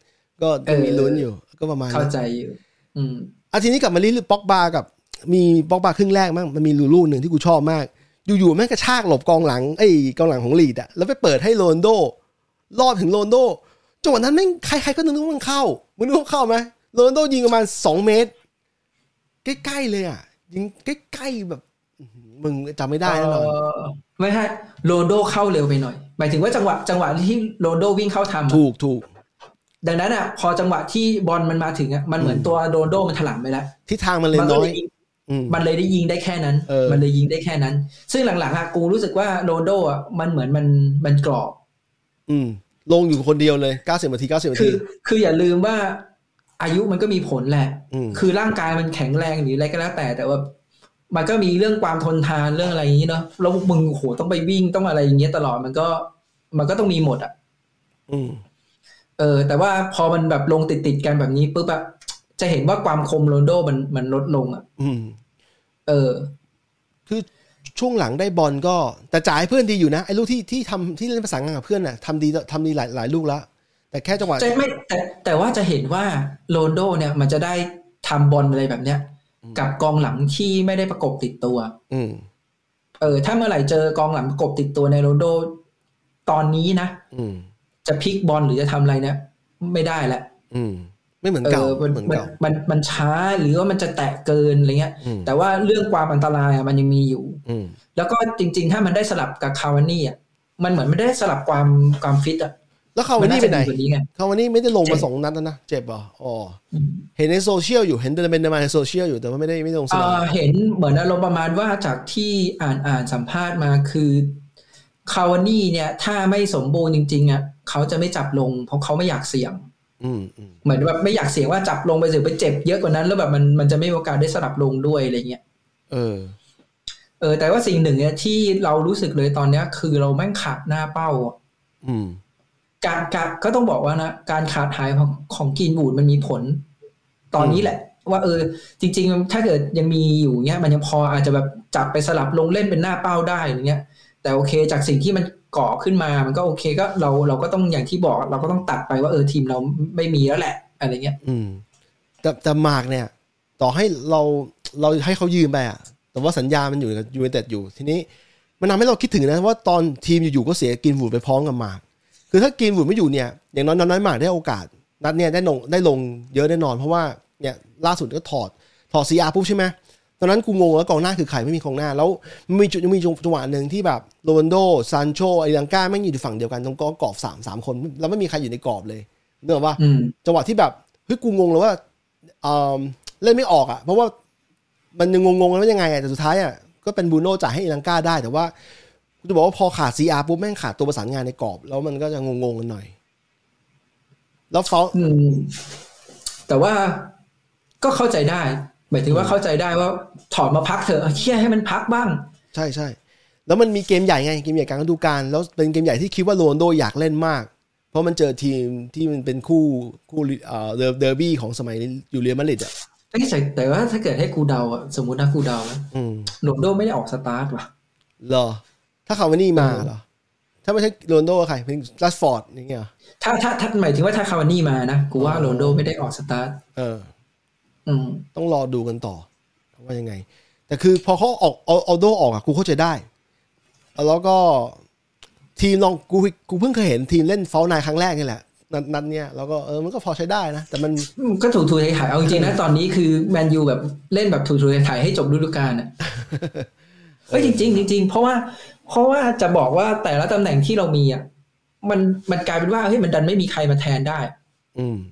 ก็ยังมีลุ้นอยู่ ก็ประมาณเข้านั้นใจอยู่ อืมอาทีนี้กลับมาลิลือป็อกบากับ มีป็อกบาครึ่งแรกมั้งมันมีลูลูกหนึ่งที่กูชอบมาก อยู่ๆแม่งกระชากหลบกองหลังไอ้กองหลังของลีดอะแล้วไปเปิดให้โรนัลโดรอดถึงโรนัลโด จังหวะนั้นแม่งใครๆก็นึกว่ามันเข้ามึงนึกว่าเข้าไหมโรนลโดยิงประมาณสองเมตร ใกล้ๆเลยอะยิงใกล้ๆแบบอื้อหือมึงจำไม่ได้แน่นอนเอ่อไม่ใช่โรนัลโดเข้าเร็วไปหน่อย หมายถึงว่าจังหวะจังหวะที่โรนัลโดวิ่งเข้าทำอะถูกถูกดังนั้นอะ พอจังหวะที่บอลมันมาถึงอะมันเหมือนตัวโรนัลโดมันถลำไปแล้วทิศทางมันเลยมัน้ก็อยเลยยิงอืมมันเลยได้ยิงได้แค่นั้นเออมันเลยยิงได้แค่นั้น ซึ่งหลังๆอะกูรู้สึกว่าโรนัลโดอะมันเหมือนมันมันกรอบ อืม ลงอยู่คนเดียวเลยเก้าสิบนาทีเก้าสิบนาคืทีอคืออย่าลืมว่าอายุมันก็มีผลแหละอืมคือร่างกายมันแข็งแรงหรืออะไรก็แล้วแต่แต่ว่ามันก็มีเรื่องความทนทานเรื่องอะไรอย่างนี้เนาะแล้วมึงโอ้โหต้องไปวิ่งต้องอะไรอย่างเงี้ยตลอดมันก็ มันก็ต้องมีหมดอะอืมเออ แต่ว่าพอมันแบบลงติดติดๆกันแบบนี้ปุ๊บอะจะเห็นว่าความคมโรนลโดมันมันลดลงอะอืมเออ คือ ช่วงหลังได้บอลก็แต่จ่ายให้เพื่อนดีอยู่นะไอ้ลูกที่ที่ทำที่เล่นประสานงานกับเพื่อนน่ะทำดีทำดีหลายหลายลูกแล้วแต่แค่จังหวะจะไม่แต่แต่ว่าจะเห็นว่าโรนลโดเนี่ยมันจะได้ทำบอลอะไรแบบเนี้ย กับกองหลังที่ไม่ได้ประกบติดตัว อืมเออ ถ้าเมื่อไหร่เจอกองหลังประกบติดตัวในโรนลโดตอนนี้นะอืมจะพลิกบอลหรือจะทำอะไรเนี่ยไม่ได้ละอืม ไม่เหมือนเอเก่าอมัไม่นเหมือนมันเก่ามันมันช้าหรือว่ามันจะแตะเกินอะไรเงี้ยอืมแต่ว่าเรื่องความอันตรายอะมันยังมีอยู่อืมแล้วก็จริง ๆ ถ้ามันได้สลับกับคาวานี่อะมันเหมือนไม่ได้สลับความความฟิตอะแล้วเขามัวันนี้น่าไปจะไหนดีกว่านี้ไงเขาวันนี้ไม่ได้ลงเจ็มาบสองนัดแล้วนะเจ็บเหรออ๋ออืมเห็นในโซเชียลอยู่เห็นเดินไปเดินมาในโซเชียลอยู่แต่ว่าไม่ได้ไม่ได้ลงสเอ่นามอเห็นเหมือนอารมณ์ประมาณว่าจากที่อ่านอ่านสัมภาษณ์มาคือคาวานี่เนี่ย ถ้าไม่สมบูรณ์จริงๆอะเขาจะไม่จับลง เพราะเขาไม่อยากเสี่ยงอืมอืม เหมือนแบบไม่อยากเสี่ยงว่าจับลงไปเสียไปเจ็บเยอะกว่านั้น แล้วแบบมันมันจะไม่มีโอกาสได้สลับลงด้วยอะไรเงี้ยเออ เออ แต่ว่าสิ่งหนึ่งเนี่ยที่เรารู้สึกเลยตอนเนี้ย คือเราแม่งขาดหน้าเป้าอะอืมการการก็ต้องบอกว่านะการขาดหายของของกรีนบูดมันมีผล ตอนนี้แหละ ว่าเออ จริง ๆ ถ้าเกิดยังมีอยู่เนี้ยมันยังพออาจจะแบบจับไปสลับลงเล่นเป็นหน้าเป้าได้อย่างเงี้ย แต่โอเคจากสิ่งที่มันก่อขึ้นมา มันก็โอเคก็เราเราก็ต้องอย่างที่บอก เราก็ต้องตัดไปว่าเออทีมเราไม่มีแล้วแหละอะไรเงี้ย อืม แต่แต่มากเนี่ย ต่อให้เราเราให้เขายืมไปอะแต่ว่าสัญญามันอยู่กับยูไนเต็ดอยู่ ทีนี้ มันทำให้เราคิดถึงนะว่าตอนทีมอยู่ๆก็เสียกินวูดไปพร้อมกับมาก คือถ้ากินวูดไม่อยู่เนี่ย อย่างน้อยน้อยมากได้โอกาส นัดเนี่ยได้ลงได้ลงเยอะแน่นอน เพราะว่าเนี่ยล่าสุดก็ถอดถอดซีอาปุ๊บใช่ไหม ตอนนั้นกูงงแล้วกองหน้าคือใครไม่มีกองหน้า แล้วมันมีจุดยังมีจังหวะหนึ่งที่แบบโรนลโดซานโชไอลังก้าไม่งอยู่ฝั่งเดียวกันตรงกรอบสามสามคน แล้วไม่มีใครอยู่ในกรอบเลยเนกอะว่าอืมจังหวะที่แบบเฮ้ยกูงงเลยว่าเอ่อเล่นไม่ออกอะ เพราะว่ามันยังงงๆแล้วว่ายังไงอะแต่สุดท้ายอะก็เป็นบูโน่จ่ายให้อีลังกาได้แต่ว่ากูจะบอกว่าพอขาด CR ปุ๊บแม่งขาดตัวประสานงานในกรอบ แล้วมันก็จะงงๆกันหน่อย แล้วเขาอืมแต่ว่าก็เข้าใจได้ หมายถึงว่าเข้าใจได้ว่าถอดมาพักเถอะเชี่ยให้มันพักบ้าง ใช่ใช่แล้วมันมีเกมใหญ่ไงเกมใหญ่กลางฤดูกาลแล้วเป็นเกมใหญ่ที่คิดว่าโรนัลโดอยากเล่นมาก เพราะมันเจอทีมที่มันเป็นคู่คู่เอ่อเดอร์บี้ของสมัยอยู่เรียลมาดริดอะแต่แต่ว่าถ้าเกิดให้กูเดาอะสมมตินะกูเดานะอืมโรนัลโดไม่ได้ออกสตาร์ทว่ะเหรอ ถ้าคาวานี่มาเหรอถ้าไม่ใช่โรนัลโดใครเป็นแรชฟอร์ดอย่างเงี้ยเหรอถ้าถ้าถ้าหมายถึงว่าถ้าคาวานี่มานะกูว่าโรนัลโดไม่ได้ออกสตาร์ทเอออืม ต้องรอดูกันต่อว่ายังไง แต่คือพอเขาออกเอาเอาโดออกอะกูเข้าใจได้ แล้วก็ทีมลองกูกูเพิ่งเคยเห็นทีมเล่นเฟลนายครั้งแรกนี่แหละนัดนัดเนี้ยแล้วก็เออมันก็พอใช้ได้นะ แต่มันก็ถูกถูกถ่ายๆเอาจริงๆนะตอนนี้คือแมนยูแบบเล่นแบบถูกถูกถ่ายๆให้จบฤดูกาลอะเอ้ยจริงๆจริงๆเพราะว่า เพราะว่าจะบอกว่าแต่ละตำแหน่งที่เรามีอะมันมันกลายเป็นว่าเฮ้ยมันดันไม่มีใครมาแทนได้ อืม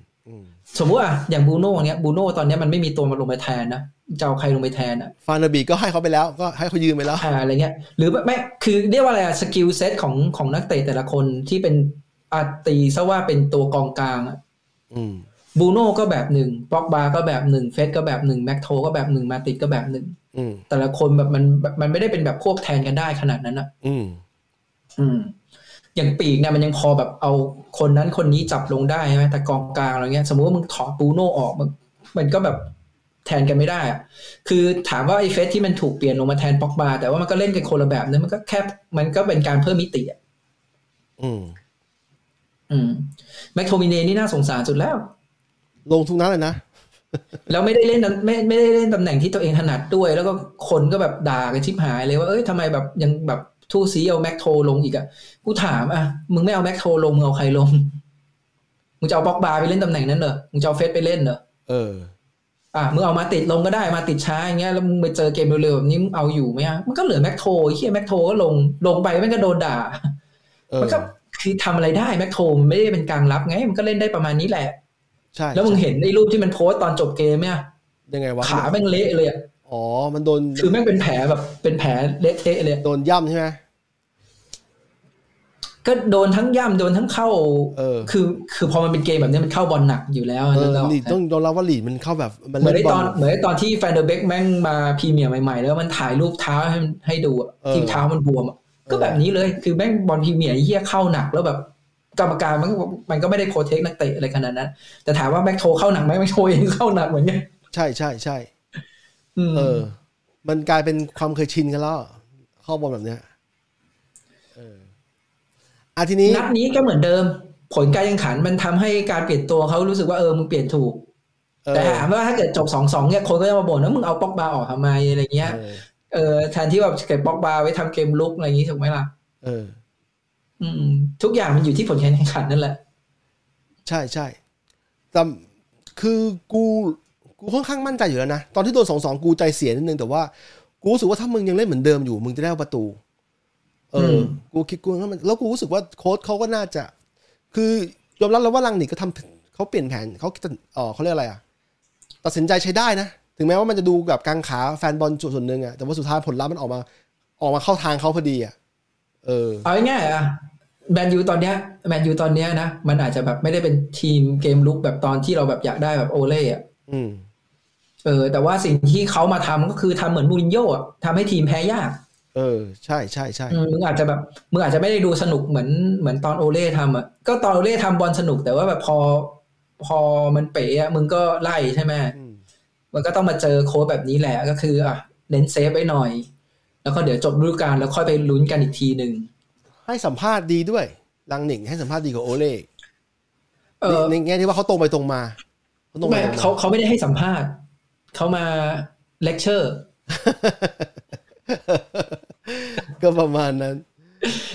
อืม สมมติอะอย่างบูโน่เนี้ยบูโน่ตอนเนี้ยมันไม่มีตัวมาลงไปแทนนะจะเอาใครลงไปแทนอะฟานเดอร์เบกก็ให้เขาไปแล้วก็ให้เขายืมไปแล้วอ่าอะไรเงี้ย หรือไม่คือเรียกว่าอะไรอะ skill set ของของนักเตะแต่ละคนที่เป็นอาตีซะว่าเป็นตัวกองกลางอะอืมบูโน่ก็แบบหนึ่งป็อกบาก็แบบหนึ่งเฟร็ดก็แบบหนึ่งแม็กโทก็แบบหนึ่งมาติชก็แบบหนึ่งอืมแต่ละคนแบบมันแบบมันไม่ได้เป็นแบบพวกแทนกันได้ขนาดนั้นอะอืม อืม อย่างปีกเนี่ยมันยังพอแบบเอาคนนั้นคนนี้จับลงได้ใช่ไหมแต่กองกลางอะไรเงี้ย สมมติว่ามึงถอดบูโน่ออกมันมันก็แบบแทนกันไม่ได้อะคือถามว่าไอ้เฟสที่มันถูกเปลี่ยนลงมาแทนป็อกบาแต่ว่ามันก็เล่นกันคนละแบบนั้นมันก็แค่มันก็เป็นการเพิ่มมิติอะอืม อืมแม็กโทมิเนนี่น่าสงสารสุดแล้ว ลงทุกนัดเลยนะแล้วไม่ได้เล่นตำไม่ไม่ได้เล่นตำแหน่งที่ตัวเองถนัดด้วย แล้วก็คนก็แบบด่ากันชิบหายเลยว่าเอ้ยทำไมแบบยังแบบ ทู่ซี้เอาแม็กโทลงอีกอะกูถามอะมึงไม่เอาแม็กโทลงมึงเอาใครลง มึงจะเอาบ็อกบาร์ไปเล่นตำแหน่งนั้นเหรอ มึงจะเอาเฟร็ดไปเล่นเหรอ เออ อะมึงเอามาติชลงก็ได้มาติชช้าอย่างเงี้ยแล้วมึงไปเจอเกมเร็วๆแบบนี้มึงเอาอยู่ไหมอะมันก็เหลือแม็กโทไอ้เหี้ยแม็กโทก็ลงลงไปมันก็โดนด่าเออมันก็คือทำอะไรได้แม็กโทมันไม่ได้เป็นกลางรับไง มันก็เล่นได้ประมาณนี้แหละใช่แล้วมึงเห็นไอ้รูปที่มันโพสต์ตอนจบเกมเนี่ยยังไงวะขาแม่งเละเลยอะ อ๋อ มันโดน คือแม่งเป็นแผลแบบ เป็นแผลเละเทะเลย โดนย่ำใช่ไหมก็โดนทั้งย่ำโดนทั้งเข้า เออ คือ คือพอมันเป็นเกมแบบนี้มันเข้าบอลหนักอยู่แล้วเออนึกออกไหมลีดส์ต้องยอมรับว่าลีดส์มันเข้าแบบมันเหมือนเล่ไอ้นบตออนลเหมือนไอ้ตอนที่แฟนเดอร์เบกแม่งมาพรีเมียร์ใหม่ๆ แล้วมันถ่ายรูปเท้าให้มันให้ดูอะเออที่เท้ามันบวมอะก็เออแบบนี้เลย คือแม่งบอลพรีเมียร์ไอ้เหี้ยเข้าหนักแล้วแบบกรรมการมันก็มันก็ไม่ได้ protect นักเตะอะไรขนาดนั้น แต่ถามว่าแม็กโทเข้าหนักไหมแม็กโทเองเข้าหนักเหมือนกัน ใช่ใช่ใช่อืม เออ มันกลายเป็นความเคยชินกันแล้วเข้าบอลแบบเนี้ยเอออะทีนี้นัดนี้ก็เหมือนเดิม ผลการแข่งขันมันทำให้การเปลี่ยนตัวเขารู้สึกว่าเออมึงเปลี่ยนถูกเออแต่ถามว่าถ้าเกิดจบสองสองเนี่ยคนก็จะมาบ่นว่ามึงเอาป็อกบาออกทำไมอะไรเงี้ยเออเออแทนที่แบบเก็บป็อกบาไว้ทำเกมลุกอะไรอย่างงี้ถูกไหมล่ะเออ อืม ทุกอย่างมันอยู่ที่ผลการแข่งขันนั่นแหละ ใช่ใช่แต่คือกู กูค่อนข้างมั่นใจอยู่แล้วนะ ตอนที่โดนสองสองกูใจเสียนิดนึงแต่ว่า กูรู้สึกว่าถ้ามึงยังเล่นเหมือนเดิมอยู่ มึงจะได้ประตู เออ กูคิดกูว่ามันแล้วกูรู้สึกว่าโค้ชเขาก็น่าจะ คือยอมรับแล้วว่าลังนิกก็ทำเขาเปลี่ยนแผนเขาเออเขาเรียกอะไรอะ ตัดสินใจใช้ได้นะ ถึงแม้ว่ามันจะดูแบบกางขาแฟนบอลส่วนหนึ่งอะแต่ว่าสุดท้ายผลลัพธ์มันออกมา ออกมาเข้าทางเขาพอดีอะเออ เอาง่ายๆอะแมนยูตอนเนี้ยแมนยูตอนเนี้ยนะ มันอาจจะแบบไม่ได้เป็นทีมเกมลุกแบบตอนที่เราแบบอยากได้แบบโอเล่อะอืม เออ แต่ว่าสิ่งที่เขามาทำก็คือทำเหมือนมูรินโญ่อะทำให้ทีมแพ้ยาก เออ ใช่ใช่ใช่อืมมึงอาจจะแบบมึงอาจจะไม่ได้ดูสนุกเหมือนเหมือนตอนโอเล่ทำอะก็ตอนโอเล่ทำบอลสนุก แต่ว่าแบบพอ พอมันเป๋อะมึงก็ไล่ใช่ไหมอืมมันก็ต้องมาเจอโค้ชแบบนี้แหละก็คือ อะเน้น safe ไว้หน่อย แล้วก็เดี๋ยวจบฤดูกาลแล้วค่อยไปลุ้นกันอีกทีหนึ่งให้สัมภาษณ์ดีด้วยรังนิกให้สัมภาษณ์ดีกว่าโอเล่เออในในแง่ที่ว่าเขาตรงไปตรงมาเขาตรงไปไม่ตรงมาเขาเขาไม่ได้ให้สัมภาษณ์ เขามาเลคเชอร์ ก็ประมาณนั้น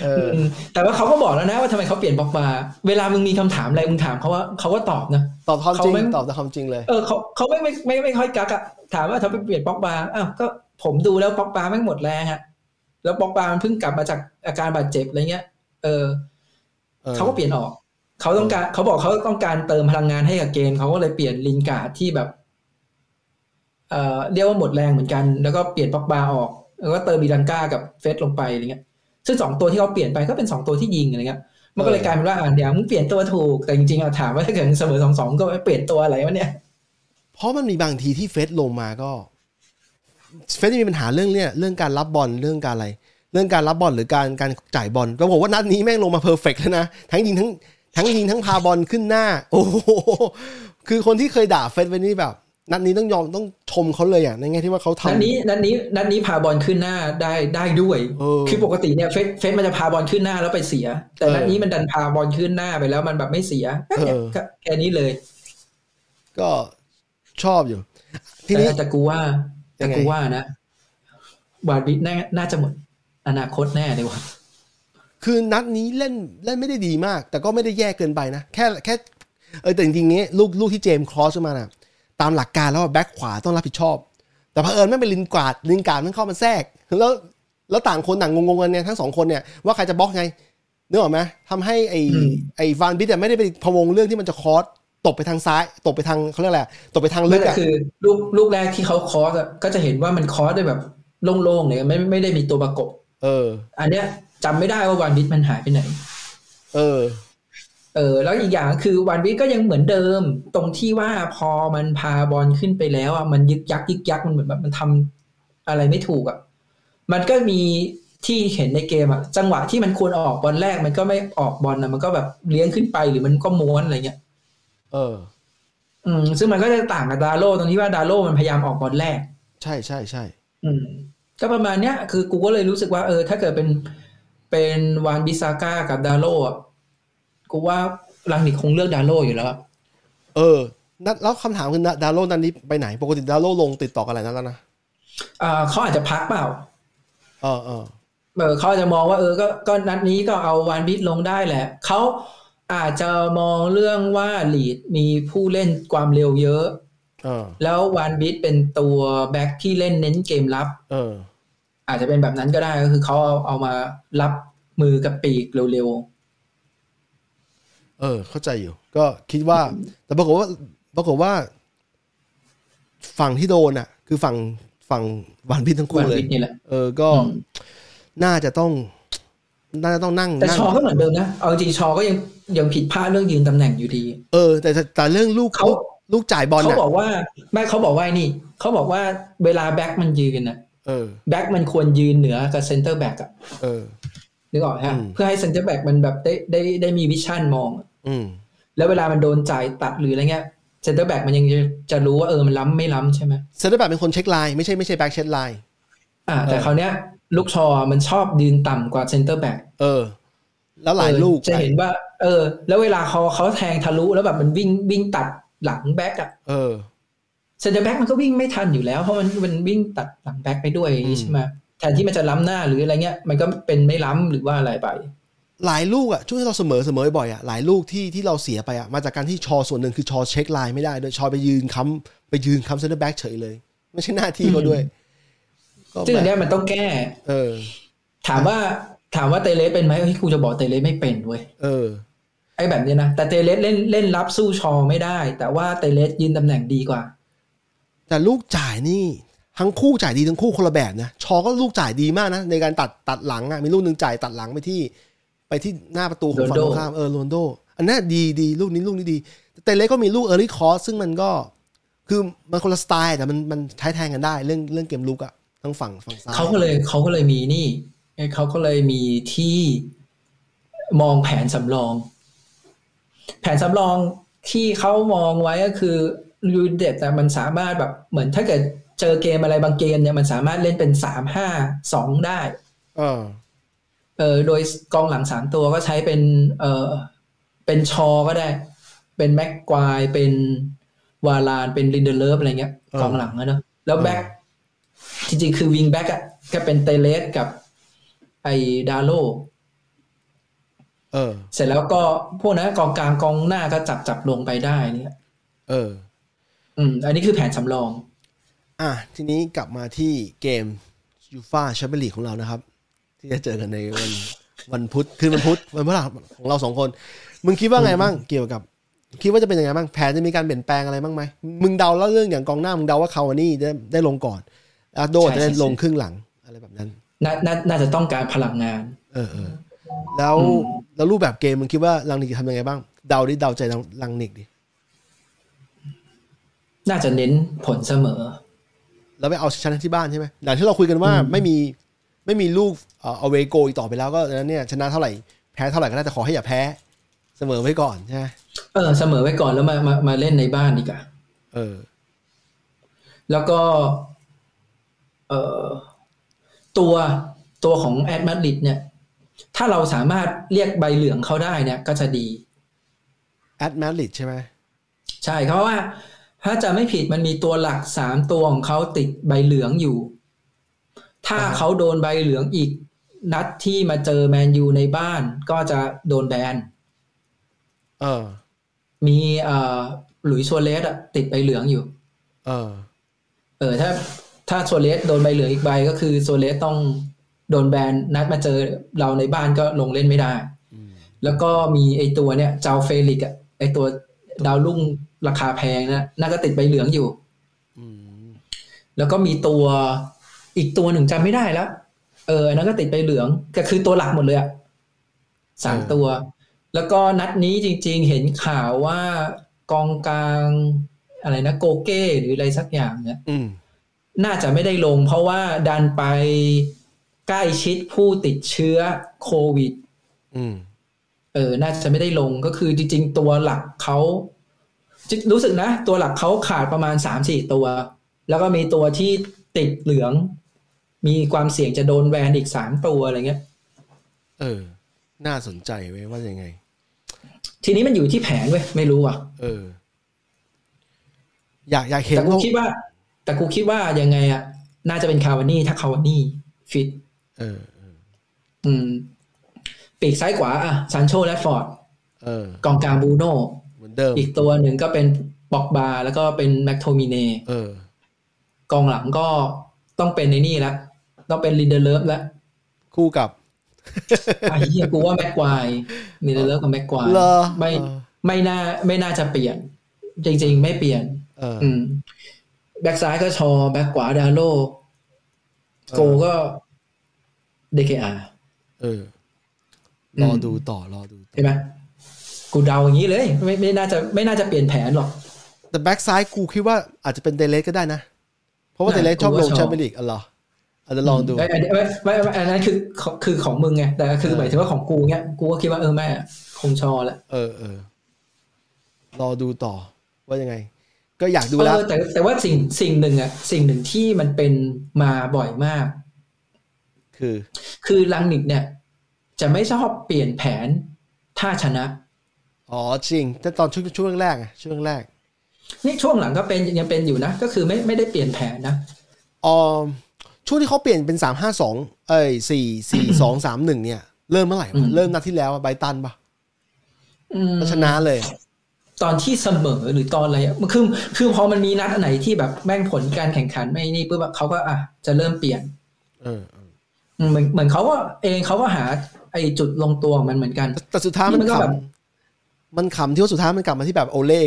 เออแต่ว่าเขาก็บอกแล้วนะว่าทำไมเขาเปลี่ยนป็อกบาเวลามึงมีคำถามอะไรมึงถามเขาว่าเขาก็ตอบนะตอบความจริงเขาไม่ตอบแต่ความจริงเลยเออเขาเขาไม่ไม่ไม่ไม่ค่อยกั๊กอะถามว่าทำไมเปลี่ยนป็อกบาอ้าวก็ผมดูแล้วป็อกบาแม่งหมดแรงอะแล้วป็อกบามันเพิ่งกลับมาจากอาการบาดเจ็บอะไรเงี้ยเออเออเขาก็เปลี่ยนออกเขาต้องการเขาบอกเขาต้องการเติมพลังงานให้กับเกมเขาก็เลยเปลี่ยนลินการ์ดที่แบบ เอ่อเรียกว่าหมดแรงเหมือนกัน แล้วก็เปลี่ยนป็อกบาออก แล้วก็เติมอีลังกากับเฟรดลงไปอะไรเงี้ย ซึ่งสองตัวที่เขาเปลี่ยนไปก็เป็นสองตัวที่ยิงอะไรเงี้ย มันก็เลยกลายเป็นว่าอ่าเดี๋ยวมึงเปลี่ยนตัวถูก แต่จริงๆอะถามว่าถ้าเกิดเสมอสองสองก็ไม่เปลี่ยนตัวอะไรวะเนี่ย เพราะมันมีบางทีที่เฟสลงมาก็เฟสมีปัญหาเรื่องเนี่ยเรื่องการรับบอลเรื่องการอะไร เรื่องการรับบอลหรือการการจ่ายบอลแล้วบอกว่านัดนี้แม่งลงมาเพอร์เฟกเลยนะทั้งยิงทั้งทั้งยิงทั้งพาบอลขึ้นหน้า โอ้โหคือคนที่เคยด่าเฟสไว้นี่แบบ นัดนี้ต้องยอมต้องชมเขาเลยอะในแง่ที่ว่าเขาทำนัดนี้นัดนี้นัดนี้พาบอลขึ้นหน้าได้ได้ด้วยเออคือปกติเนี่ยเฟสเฟสมันจะพาบอลขึ้นหน้าแล้วไปเสีย แต่เออนัดนี้มันดันพาบอลขึ้นหน้าไปแล้วมันแบบไม่เสียเออก็แค่นี้เลย ก็ชอบอยู่ ทีนี้แต่แต่กูว่ายัแต่งไงกูว่านะวาดบิดน่าน่าจะหมดอนาคตแน่เลยว่ะคือนัดนี้เล่นเล่นไม่ได้ดีมาก แต่ก็ไม่ได้แย่เกินไปนะแค่แค่เออแต่จริงๆนี้ลูกลูกที่เจมส์ครอสขึ้นมาน่ะ ตามหลักการแล้วว่าแบ็คขวาต้องรับผิดชอบ แต่เผอิญไม่เป็นลินกวาดลินการดมันเข้ามาแทรกแล้วแล้วต่างคนต่างงงๆกันเนี่ยทั้งสองคนเนี่ยว่าใครจะบล็อกไงนึกออกไหมทำให้ไอ้ไอ้ฟานบิทเนี่ยไม่ได้ไปพะวงเรื่องที่มันจะคอสตกไปทางซ้ายตกไปทางเขาเรียกอะไรตกไปทางลึนั่กนก็อะคือลูกลูกแรกที่เขาคอสอะก็จะเห็นว่ามันคอสได้แบบโล่งๆเลยไม่ไม่ได้มีตัวประกบ เออ อันเนี้ยจำไม่ได้ว่าวานบิดมันหายไปไหน เออ เออแล้วอีกอย่างคือวันวิทย์ก็ยังเหมือนเดิม ตรงที่ว่าพอมันพาบอลขึ้นไปแล้วอะมันยึกยักยึกยักมันเหมือนแบบมันทำอะไรไม่ถูกอะมันก็มีที่เห็นในเกมอะจังหวะที่มันควรออกบอลแรกมันก็ไม่ออกบอลอะมันก็แบบเลี้ยงขึ้นไปหรือมันก็ม้วนอะไรเงี้ยเออ อืม ซึ่งมันก็จะต่างกับดาโลตรงที่ว่าดาโลมันพยายามออกบอลแรก ใช่ใช่ใช่อืม ก็ประมาณเนี้ยคือกูก็เลยรู้สึกว่าเออ ถ้าเกิดเป็นเป็นวานบิซาก้ากับดาโลอะ กูว่าลังนิกคงเลือกดาโลอยู่แล้วอะเออนัดแล้วคำถามคือดาโลนันนี้ไปไหน ปกติดาโลลงติดต่อกันหลายนัดแล้วนะอ่าเขาอาจจะพักเปล่า เออเออเออเขาอาจจะมองว่าเออก็ก็นัดนี้ก็เอาวานบิดลงได้แหละ เขาอาจจะมองเรื่องว่าลีดมีผู้เล่นความเร็วเยอะเออแล้ววานบิดเป็นตัวแบ็คที่เล่นเน้นเกมรับ เออ อาจจะเป็นแบบนั้นก็ได้ก็คือเขาเอาเอามารับมือกับปีกเร็ว เออ เข้าใจอยู่ ก็คิดว่า แต่ปรากฏว่าปรากฏว่า ฝั่งที่โดนอะ คือฝั่งฝั่งวานพิษทั้งๆคู่วานเลยบิดนี่แหละเออก็อืมน่าจะต้อง น่าจะต้องนั่งแต่นั่งชอก็เหมือนเดิมนะเอาจริงๆชอก็ยังยังผิดพลาดเรื่องยืนตำแหน่งอยู่ดี เออ แต่แต่แต่เรื่องลูกเขาลูกจ่ายบอลเขาอะบอกว่าไม่เขาบอกว่าไอ้นี่เขาบอกว่าเวลาแบ็คมันยืนนะเออแบ็คมันควรยืนเหนือกับเซนเตอร์แบ็กอะเออ นึกออกฮะอืมเพื่อให้เซนเตอร์แบ็กมันแบบได้ได้ได้มี vision มองอืมแล้วเวลามันโดนจ่ายตัดหรืออะไรเงี้ยเซนเตอร์แบ็กมันยังจะจะรู้ว่าเออมันล้ำไม่ล้ำใช่ไหมเซนเตอร์แบ็คเป็นคน check line ไม่ใช่ไม่ใช่แบ็ค check line อ่า แต่เออคราวเนี้ยลุคชอมันชอบยืนต่ำกว่าเซนเตอร์แบ็กเออ แล้วหลายลูกจะเห็นว่า เออ แล้วเวลาเขาเขาแทงทะลุแล้วแบบมันวิ่งวิ่งตัดหลังแบ็กอะเออเซนเตอร์แบ็กมันก็วิ่งไม่ทันอยู่แล้วเพราะมันมันวิ่งตัดหลังแบ็กไปด้วยอืมใช่ไหม แทนที่มันจะล้ำหน้าหรืออะไรเงี้ย มันก็เป็นไม่ล้ำหรือว่าอะไรไป หลายลูกอะช่วงที่เราเสมอเสมอบ่อยอะหลายลูกที่ที่เราเสียไปอะมาจากการที่ชอส่วนหนึ่งคือชอ check line ไม่ได้โดยชอไปยืนค้ำไปยืนค้ำเซนเตอร์แบ็กเฉยเลย ไม่ใช่หน้าที่เขาด้วยก็ซึ่งอันแบเนี้ยมันต้องแก้ เออ ถามว่าถามว่าเตเลสเป็นไหมเฮ้ยกูจะบอกเตเลสไม่เป็นเว้ยเออไอ้แบบเนี้ยนะแต่เตเลสเล่นเล่นรับสู้ชอไม่ได้ แต่ว่าเตเลสยืนตำแหน่งดีกว่า แต่ลูกจ่ายนี่ ทั้งคู่จ่ายดีทั้งคู่คนละแบบนะชอก็ลูกจ่ายดีมากนะในการตัดตัดหลังอะมีลูกหนึ่งจ่ายตัดหลังไปที่ ไปที่หน้าประตูของฝั่งตรงข้ามเออโรนลโด อันนั้นดีดีลูกนี้ลูกนี้ดีแต่เล็กก็มีลูก early cross ซึ่งมันก็ คือมันคนละสไตล์แต่มันมันใช้แทงกันได้เรื่องเรื่องเกมรุกอะทั้งฝั่งฝั่งซ้ายเขาก็เลยเขาก็เลยมีนี่เขาก็เลยมีที่มองแผนสำรอง แผนสำรองที่เขามองไว้ก็คือยูเด็ดแต่มันสามารถแบบเหมือนถ้าเกิด เจอเกมอะไรบางเกมเนี่ยมันสามารถเล่นเป็นสามห้าสองได้เออเออโดยกองหลังสามตัวก็ใช้เป็น เออเป็นชอก็ได้ เป็นแม็กควายเป็นวาลานเป็นลินเดเลฟอะไรเงี้ยเออกองหลังอะเนอะแล้วเออแบ็คจริงๆ คือวิงแบ็กอะก็เป็นเตเลสกับไอ้ดาโลเออ เสร็จแล้วก็พวกนั้นกองกลางกองหน้าก็จับจับลงไปได้เนี่ย เออ อืม อันนี้คือแผนสำรอง อะทีนี้กลับมาที่เกมยูฟาแชมเปี้ยนลีกของเรานะครับ ที่จะเจอกันในวันวันพุธคืนวันพุธวันพฤหัสของเราสองคน มึงคิดว่าไงบ้างเกี่ยวกับ คิดว่าจะเป็นยังไงบ้างแผนจะมีการเปลี่ยนแปลงอะไรบ้างไหมมึงเดาแล้วเรื่องอย่างกองหน้ามึงเดาว่าคาวานี่ได้ได้ลงก่อนอาโดใช่จะได้ใช่ลงครึ่งหลังอะไรแบบนั้นนานาน่าจะต้องการพลังงาน เออเออแล้วอืมแล้วรูปแบบเกมมึงคิดว่าลังนิกจะทำยังไงบ้าง เดาดิเดาใจลังลังนิกดิน่าจะเน้นผลเสมอ แล้วไปเอาชนะที่บ้านใช่ไหมอย่างที่เราคุยกันว่าอืมไม่มีไม่มีลูกเอ่อเอาเวโกอีกต่อไปแล้วก็ดังนั้นเนี่ยชนะเท่าไหร่แพ้เท่าไหร่ก็ได้แต่ขอให้อย่าแพ้ เสมอไว้ก่อนใช่ไหมเออเสมอไว้ก่อนแล้วมามามาเล่นในบ้านดีกว่าเออ แล้วก็ เอ่อตัวตัวของแอดมาดริดเนี่ย ถ้าเราสามารถเรียกใบเหลืองเขาได้เนี่ย ก็จะดีแอดมาริดใช่ไหมใช่เพราะว่า ถ้าจะไม่ผิดมันมีตัวหลักสามตัวของเขาติดใบเหลืองอยู่ ถ้าเขาโดนใบเหลืองอีก นัดที่มาเจอแมนยูในบ้านก็จะโดนแบนเออ มีเอ่อหลุยส์ซัวเรสอะติดใบเหลืองอยู่ เออ เออ ถ้าถ้าซัวเรสโดนใบเหลืองอีกใบก็คือซัวเรสต้องโดนแบนนัดมาเจอเราในบ้านก็ลงเล่นไม่ได้อืมแล้วก็มีไอตัวเนี่ยเจ้าเฟลิกอะไอตัวดาวรุ่ง ราคาแพงนะน่าก็ติดใบเหลืองอยู่อืมแล้วก็มีตัวอีกตัวหนึ่งจำไม่ได้แล้วเอออันนั้นก็ติดใบเหลืองก็คือตัวหลักหมดเลยอะสามตัว แล้วก็นัดนี้จริง ๆ เห็นข่าวว่ากองกลางอะไรนะโกเก้หรืออะไรสักอย่างเนี่ยอืมน่าจะไม่ได้ลง เพราะว่าดันไปใกล้ชิดผู้ติดเชื้อโควิดอืมเออ น่าจะไม่ได้ลงก็คือจริง ๆ ตัวหลักเขาจิ รู้สึกนะ ตัวหลักเขาขาดประมาณสามสี่ตัว แล้วก็มีตัวที่ติดเหลือง มีความเสี่ยงจะโดนแวนอีกสามตัวอะไรเงี้ย เออ น่าสนใจเว้ยว่ายังไง ทีนี้มันอยู่ที่แผนเว้ยไม่รู้อะ เออ อยากอยากเห็นแต่กูว่าคิดว่า แต่กูคิดว่ายังไงอะ น่าจะเป็นคาวานี่ถ้าคาวานี่ฟิต เออเอออืม ปีกซ้ายขวาอะซานโชและฟอร์ดเออกองกลางบรูโน่ เหมือนเดิม อีกตัวหนึ่งก็เป็นปอกบาแล้วก็เป็นแม็กโทมิเนเออกองหลังก็ต้องเป็นในนี่ละต้องเป็นลินเดเลฟแล้วคู่กับไอ้เหี้ยกูว่าแม็กควายลินเดเลฟกับแม็กควายเหรอไม่เออไม่น่าไม่น่าจะเปลี่ยน จริง ๆ ไม่เปลี่ยนเอออืมแบ็กซ้ายก็ชอ แบ็กขวาดาโลโกลก็เดคอาเออรอดูต่อรอดูต่อเห็นไหม กูเดาอย่างนี้เลย ไม่ไม่น่าจะไม่น่าจะเปลี่ยนแผนหรอก แต่แบ็กซ้ายกูคิดว่าอาจจะเป็นเดเลสก็ได้นะ เพราะว่าน่ะเดเลสชอบกูลก็งชอบแชมเปี้ยนลีกอ๋อเหรออาจจะลองดูไอ้ไอ้ไม่ไม่ไม่อันนั้นคือคือของมึงไงแต่คือเออหมายถึงว่าของกูเนี้ยกูก็คิดว่าเออแม่คงชอแหละเออเออรอดูต่อว่ายังไง ก็อยากดูเอแล้วอแต่แต่ว่าสิ่งสิ่งหนึ่งอะสิ่งหนึ่งที่มันเป็นมาบ่อยมาก คือ คือลังนิกเนี่ย จะไม่ชอบเปลี่ยนแผนถ้าชนะ อ๋อจริง แต่ตอนช่วงช่วงแรกอะช่วงแรก นี่ช่วงหลังก็เป็นยังเป็นอยู่นะ ก็คือไม่ไม่ได้เปลี่ยนแผนนะอ๋อช่วงที่เขาเปลี่ยนเป็นสามห้าสองเอ้ยสี่สี่สองสามหนึ่งเนี่ย เริ่มเมื่อไหร่อืวะมเริ่มนัดที่แล้วอะไบรตันปะอืมแล้วชนะเลย ตอนที่เสมอหรือตอนอะไรอะมันคือคือพอมันมีนัดอันไหนที่แบบแม่งผลการแข่งขันไม่นี่ปุ๊บอะเขาก็อะจะเริ่มเปลี่ยน เออเอออืมเหมือนเหมือนเขาก็เองเขาก็หา ไอ้จุดลงตัวของมันเหมือนกัน แต่แต่สุดท้ายมันนี่มันก็ขแบบำ มันขำที่ว่าสุดท้ายมันกลับมาที่แบบโอเล่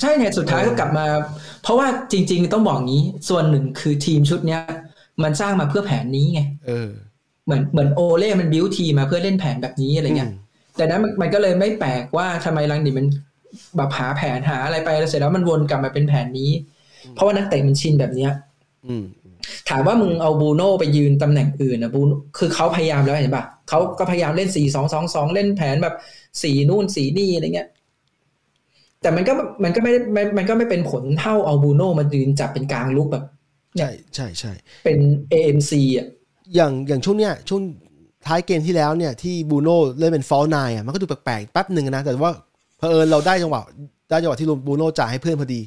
ใช่เนี่ยสุดท้ายก็กลับมา เพราะว่าจริง ๆ ต้องบอกงี้ส่วนหนึ่งคือทีมชุดเนี้ย มันสร้างมาเพื่อแผนนี้ไงเออ เหมือนเหมือนโอเล่มันบิวทีมมาเพื่อเล่นแผนแบบนี้อะไรเงี้ยมแต่นั้นมันมันก็เลยไม่แปลกว่าทำไมลังดิมันแบบหาแผนหาอะไรไปแล้วเสร็จแล้วมันวนกลับมาเป็นแผนนี้ เพราะว่านักเตะมันชินแบบเนี้ยอืมถามว่ามึงเอาบูโน่ไปยืนตำแหน่งอื่นนะบูโน่คือเขาพยายามแล้วเห็นปะ เขาก็พยายามเล่นสี่สองสองสองเล่นแผนแบบสี่นู่นสี่นี่อะไรเงี้ย แต่มันก็มันก็ไม่ได้มันมันก็ไม่เป็นผลเท่าเอาบูโน่มายืนจับเป็นกลางลุกแบบใช่ใช่ใช่เป็น AMC อะอย่างอย่างช่วงเนี้ยช่วงท้ายเกมที่แล้วเนี่ยที่บูโน่เล่นเป็นฟอลนายอะมันก็ดูแปลกๆแป๊บหนึ่งนะ แต่ว่าเผอิญเราได้จังหวะได้จังหวะที่บูโน่จ่ายให้เพื่อนพอดี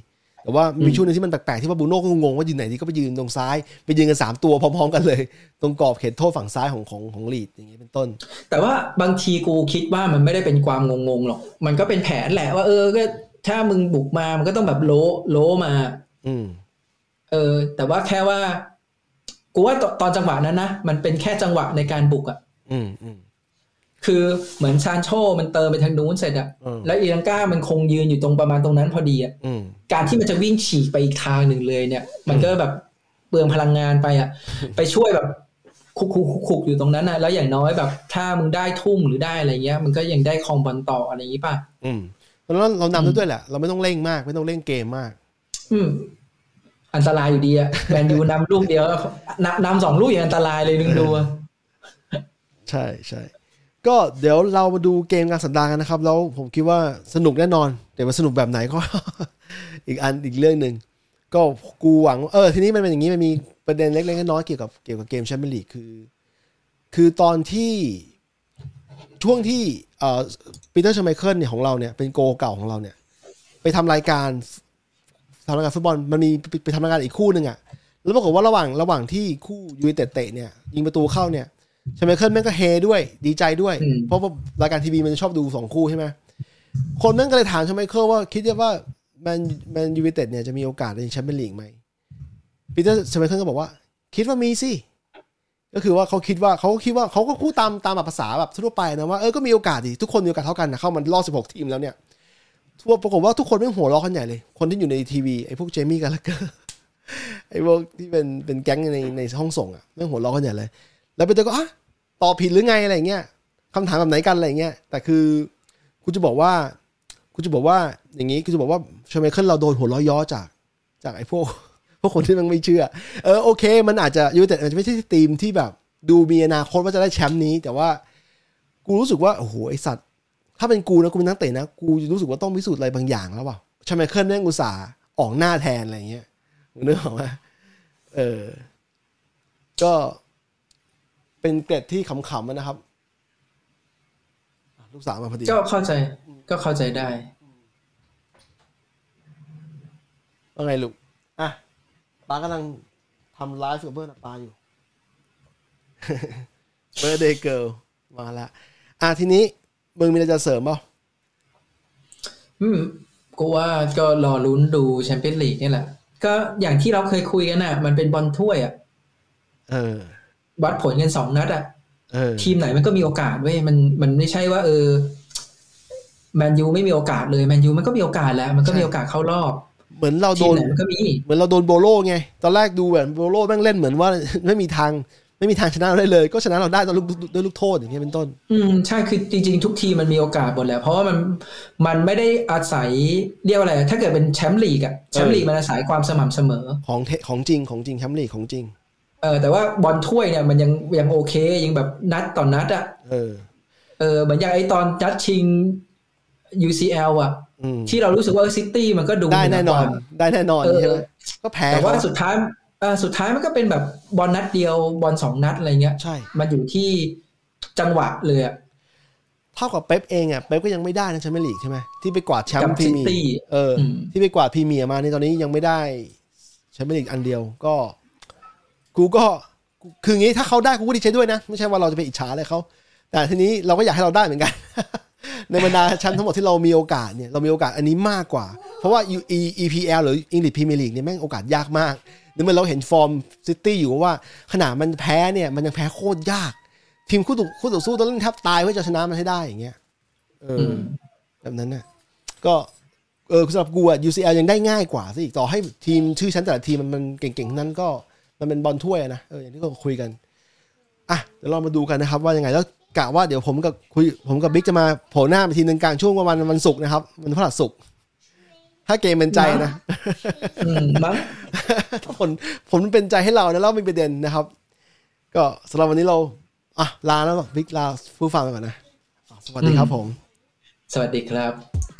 แต่ว่ามีช่วงหนึงที่มันแปลกๆที่ว่าบูโน่ก็งงว่ายืนไหนดีก็ไปยืนตรงซ้ายไปยืนกันสามตัวพร้อมๆกันเลย ตรงกรอบเขตโทษฝั่งซ้ายของของของลีดอย่างเงี้ยเป็นต้น แต่ว่าบางทีกูคิดว่ามันไม่ได้เป็นความงงๆหรอก มันก็เป็นแผนแหละว่า เออก็ถ้ามึงบุกมามันก็ต้องแบบโลโลมา อืม เออ แต่ว่าแค่ว่า กูว่าตตอนจังหวะนั้นนะมันเป็นแค่จังหวะในการบุกอะ อืมอืมคือเหมือนซานโชมันเติมไปทางนู้นเสร็จอะเออแล้วอีลังก้ามันคงยืนอยู่ตรงประมาณตรงนั้นพอดีอะอืม การที่มันจะวิ่งฉีกไปอีกทางหนึ่งเลยเนี่ย มันก็แบบเปลืองพลังงานไปอะไปช่วยแบบคุกคุกคุกคุกอยู่ตรงนั้นนะแล้วอย่างน้อยแบบ ถ้ามึงได้ทุ่มหรือได้อะไรเงี้ย มันก็ยังได้ครองบอลต่ออะไรอย่างงี้ป่ะ อืมเพราะฉะนั้นเรานำได้ด้วยแหละ เราไม่ต้องเร่งมาก ไม่ต้องเร่งเกมมาก อืม อันตรายอยู่ดีอะแมนยูนำลูกเดียวนำนำสองลูกอย่างอันตรายเลยนึงดูอะใช่ใช่ก็เดี๋ยวเรามาดูเกมกลารสัปดาห์กันนะครับ แล้วผมคิดว่าสนุกแน่นอน แต่ว่าสนุกแบบไหนก็ อีกอันอีกเรื่องหนึ่งก็กูหวังเออทีนี้มันเป็นอย่างนี้มันมีประเด็นเล็กๆน้อยๆเกี่ยวกับเกี่ยวกับเกมแชมเปี้ยนลีกคือ คือตอนที่ช่วงที่เอ่อปีเตอร์ชไมเคิลเนี่ยของเราเนี่ยเป็นโกเก่าของเราเนี่ย ไปทำรายการทำรายการฟุตบอลมันมีไปไปทำรายการอีกคู่หนึ่งอะแล้วปรากฏว่าระหว่างระหว่างที่คู่ยูไนเต็ดเตะเนี่ยยิงประตูเข้าเนี่ยชไมเคิลแม่งก็เฮด้วยดีใจด้วย เพราะว่ารายการทีวีมันจะชอบดูสองคู่ใช่ไหมคนแม่งก็เลยถามชไมเคิลว่าคิดว่า แมนแมนยูไนเต็ดเนี่ยจะมีโอกาสในแชมเปี้ยนลีกไหมปีเตอร์ชไมเคิลก็บอกว่า คิดว่ามีสิก็คือว่าเขาคิดว่าเขาก็คิดว่าเขาก็พูดตามตามแบบภาษาแบบทั่วไปนะว่าเออก็มีโอกาสดิทุกคนมีโอกาสเท่ากันนะเข้ามารอบ16ทีมแล้วเนี่ยทั่วปรากฏว่าทุกคนไม่หัวเราะกันใหญ่เลย คนที่อยู่ในทีวีไอ้พวกเจมี่กันแล้วก็ไอ้พวกที่เป็นเป็นแก๊งในในห้องส่งอะไม่หัวเราะกันใหญ่เลย แล้วไปเจอก็อะตอบผิดหรือไงอะไรเงี้ยคำถามแบบไหนกันอะไรเงี้ยแต่คือกูจะบอกว่ากูจะบอกว่า อย่างนี้กูจะบอกว่าชไมเคิลเราโดนหัวเราะเยาะจาก จากไอ้พวกพวกคนที่มันไม่เชื่อ เออโอเค มันอาจจะยูไนเต็ดอาจจะไม่ใช่ทีมที่แบบ ดูมีอนาคตว่าจะได้แชมป์นี้ แต่ว่ากูรู้สึกว่าโอ้โหไอสัตว์ ถ้าเป็นกูนะกูเป็นนักเตะนะกูรู้สึกว่าต้องพิสูจน์อะไรบางอย่างแล้วเปล่าชไมเคิลแม่งอุตส่าห์ออกหน้าแทนอะไรเงี้ยมึงนึกออกไหมเออ ก็เป็นเกร็ดที่ขำๆนะครับ ลูกสาวมาพอดี ก็เข้าใจ ก็เข้าใจได้ ว่าไงลูก อะป๊ากำลังทำไลฟ์กับเพื่อนป๊าอยู่ birthday girl มาละอะทีนี้มึงมีอะไรจะเสริมเปล่าอืมกูว่าก็รอลุ้นดูแชมเปี้ยนลีกนี่แหละ ก็อย่างที่เราเคยคุยกันน่ะ มันเป็นบอลถ้วยอะเออ วัดผลกันสองนัดอะเออทีมไหนมันก็มีโอกาสเว้ยมันมันไม่ใช่ว่า เออแมนยูไม่มีโอกาสเลยแมนยูมันก็มีโอกาสแล้ว มันก็มีโอกาสเข้ารอบ เหมือนเราทีโดมนไหนมันก็มีเหมือนเราโดนโบโลไง ตอนแรกดูแบบโบโลแม่งเล่นเหมือนว่าไม่มีทางไม่มีทางชนะเราได้เลย ก็ชนะเราได้ตอนลูกด้วยลูกโทษอย่างเงี้ยเป็นต้น อืมใช่คือจริง ๆ ทุกทีมมันมีโอกาสหมดแหละเพราะว่ามันมันไม่ได้อาศัยเรียกว่าอะไร ถ้าเกิดเป็นแชมป์ลีกอะแชมป์ลีกมันอาศัยความสม่ำเสมอของเทของจริงของจริงแชมป์ลีกของจริงเออแต่ว่าบอลถ้วยเนี่ยมันยังยังโอเคยังแบบนัดต่อนัดอะเออเออเหมือนอย่างไอตอนนัดชิง UCL อะอืมที่เรารู้สึกว่าซิตี้มันก็ดูได้แน่นอน ได้แน่นอนเออใช่ไหมก็แพ้แต่ว่าเขสุดท้ายเออสุดท้ายมันก็เป็นแบบบอลนัดเดียวบอลสองนัดอะไรเงี้ยใช่มันอยู่ที่จังหวะเลยอะเท่ากับเป๊ปเองอะเป๊ปก็ยังไม่ได้นะแชมเปี้ยนลีกใช่ไหมที่ไปกวาดแชมกับป์พรีเมีย City ร์เอออมที่ไปกวาดพรีเมียร์มาในตอนนี้ยังไม่ได้แชมเปี้ยนลีกอันเดียวก็ กูก็กูคืองี้ถ้าเขาได้กูก็ดีใจด้วยนะ ไม่ใช่ว่าเราจะไปอิจฉาอะไรเขาแต่ทีนี้เราก็อยากให้เราได้เหมือนกัน ในบรรดาแชมป์ทั้งหมดที่เรามีโอกาสเนี่ยเรามีโอกาสอันนี้มากกว่า เพราะว่า E- EPL หรือ English Premier League เนี่ยแม่งโอกาสยากมากนี่มันเราเห็นฟอร์มซิตี้อยู่ว่าขนาดมันแพ้เนี่ยมันยังแพ้โคตรยาก ทีมคู่ต่อคู่ต่อสู้ต้องเล่นแทบตายเพื่อจะชนะมันให้ได้อย่างเงี้ยเอออืมแบบนั้นน่ะก็เออสำหรับกูอะ UCL ยังได้ง่ายกว่าซะอีกต่อให้ทีมชื่อชั้นแต่ละทีมมันมันเก่งๆทั้งนั้นก็มันเป็นบอลถ้วยอะนะเอออย่างที่เราคุยกันอะเดี๋ยวเรามาดูกันนะครับว่ายังไงแล้ว กะว่าเดี๋ยวผมกับคุยผมกับบิ๊กจะมาโผล่หน้าไปทีนึงกลางช่วงประมาณวันศุกร์นะครับวันพฤหัสศุกร์ถ้าเกมเป็นใจนะอืมมั้งถ้าผลผลมันเป็นใจให้เรานะแล้วมีประเด็นนะครับ ก็สำหรับวันนี้เราอะลาแล้วบิ๊กลาผู้ฟังไปก่อนนะอะสวัสดีครับผม สวัสดีครับ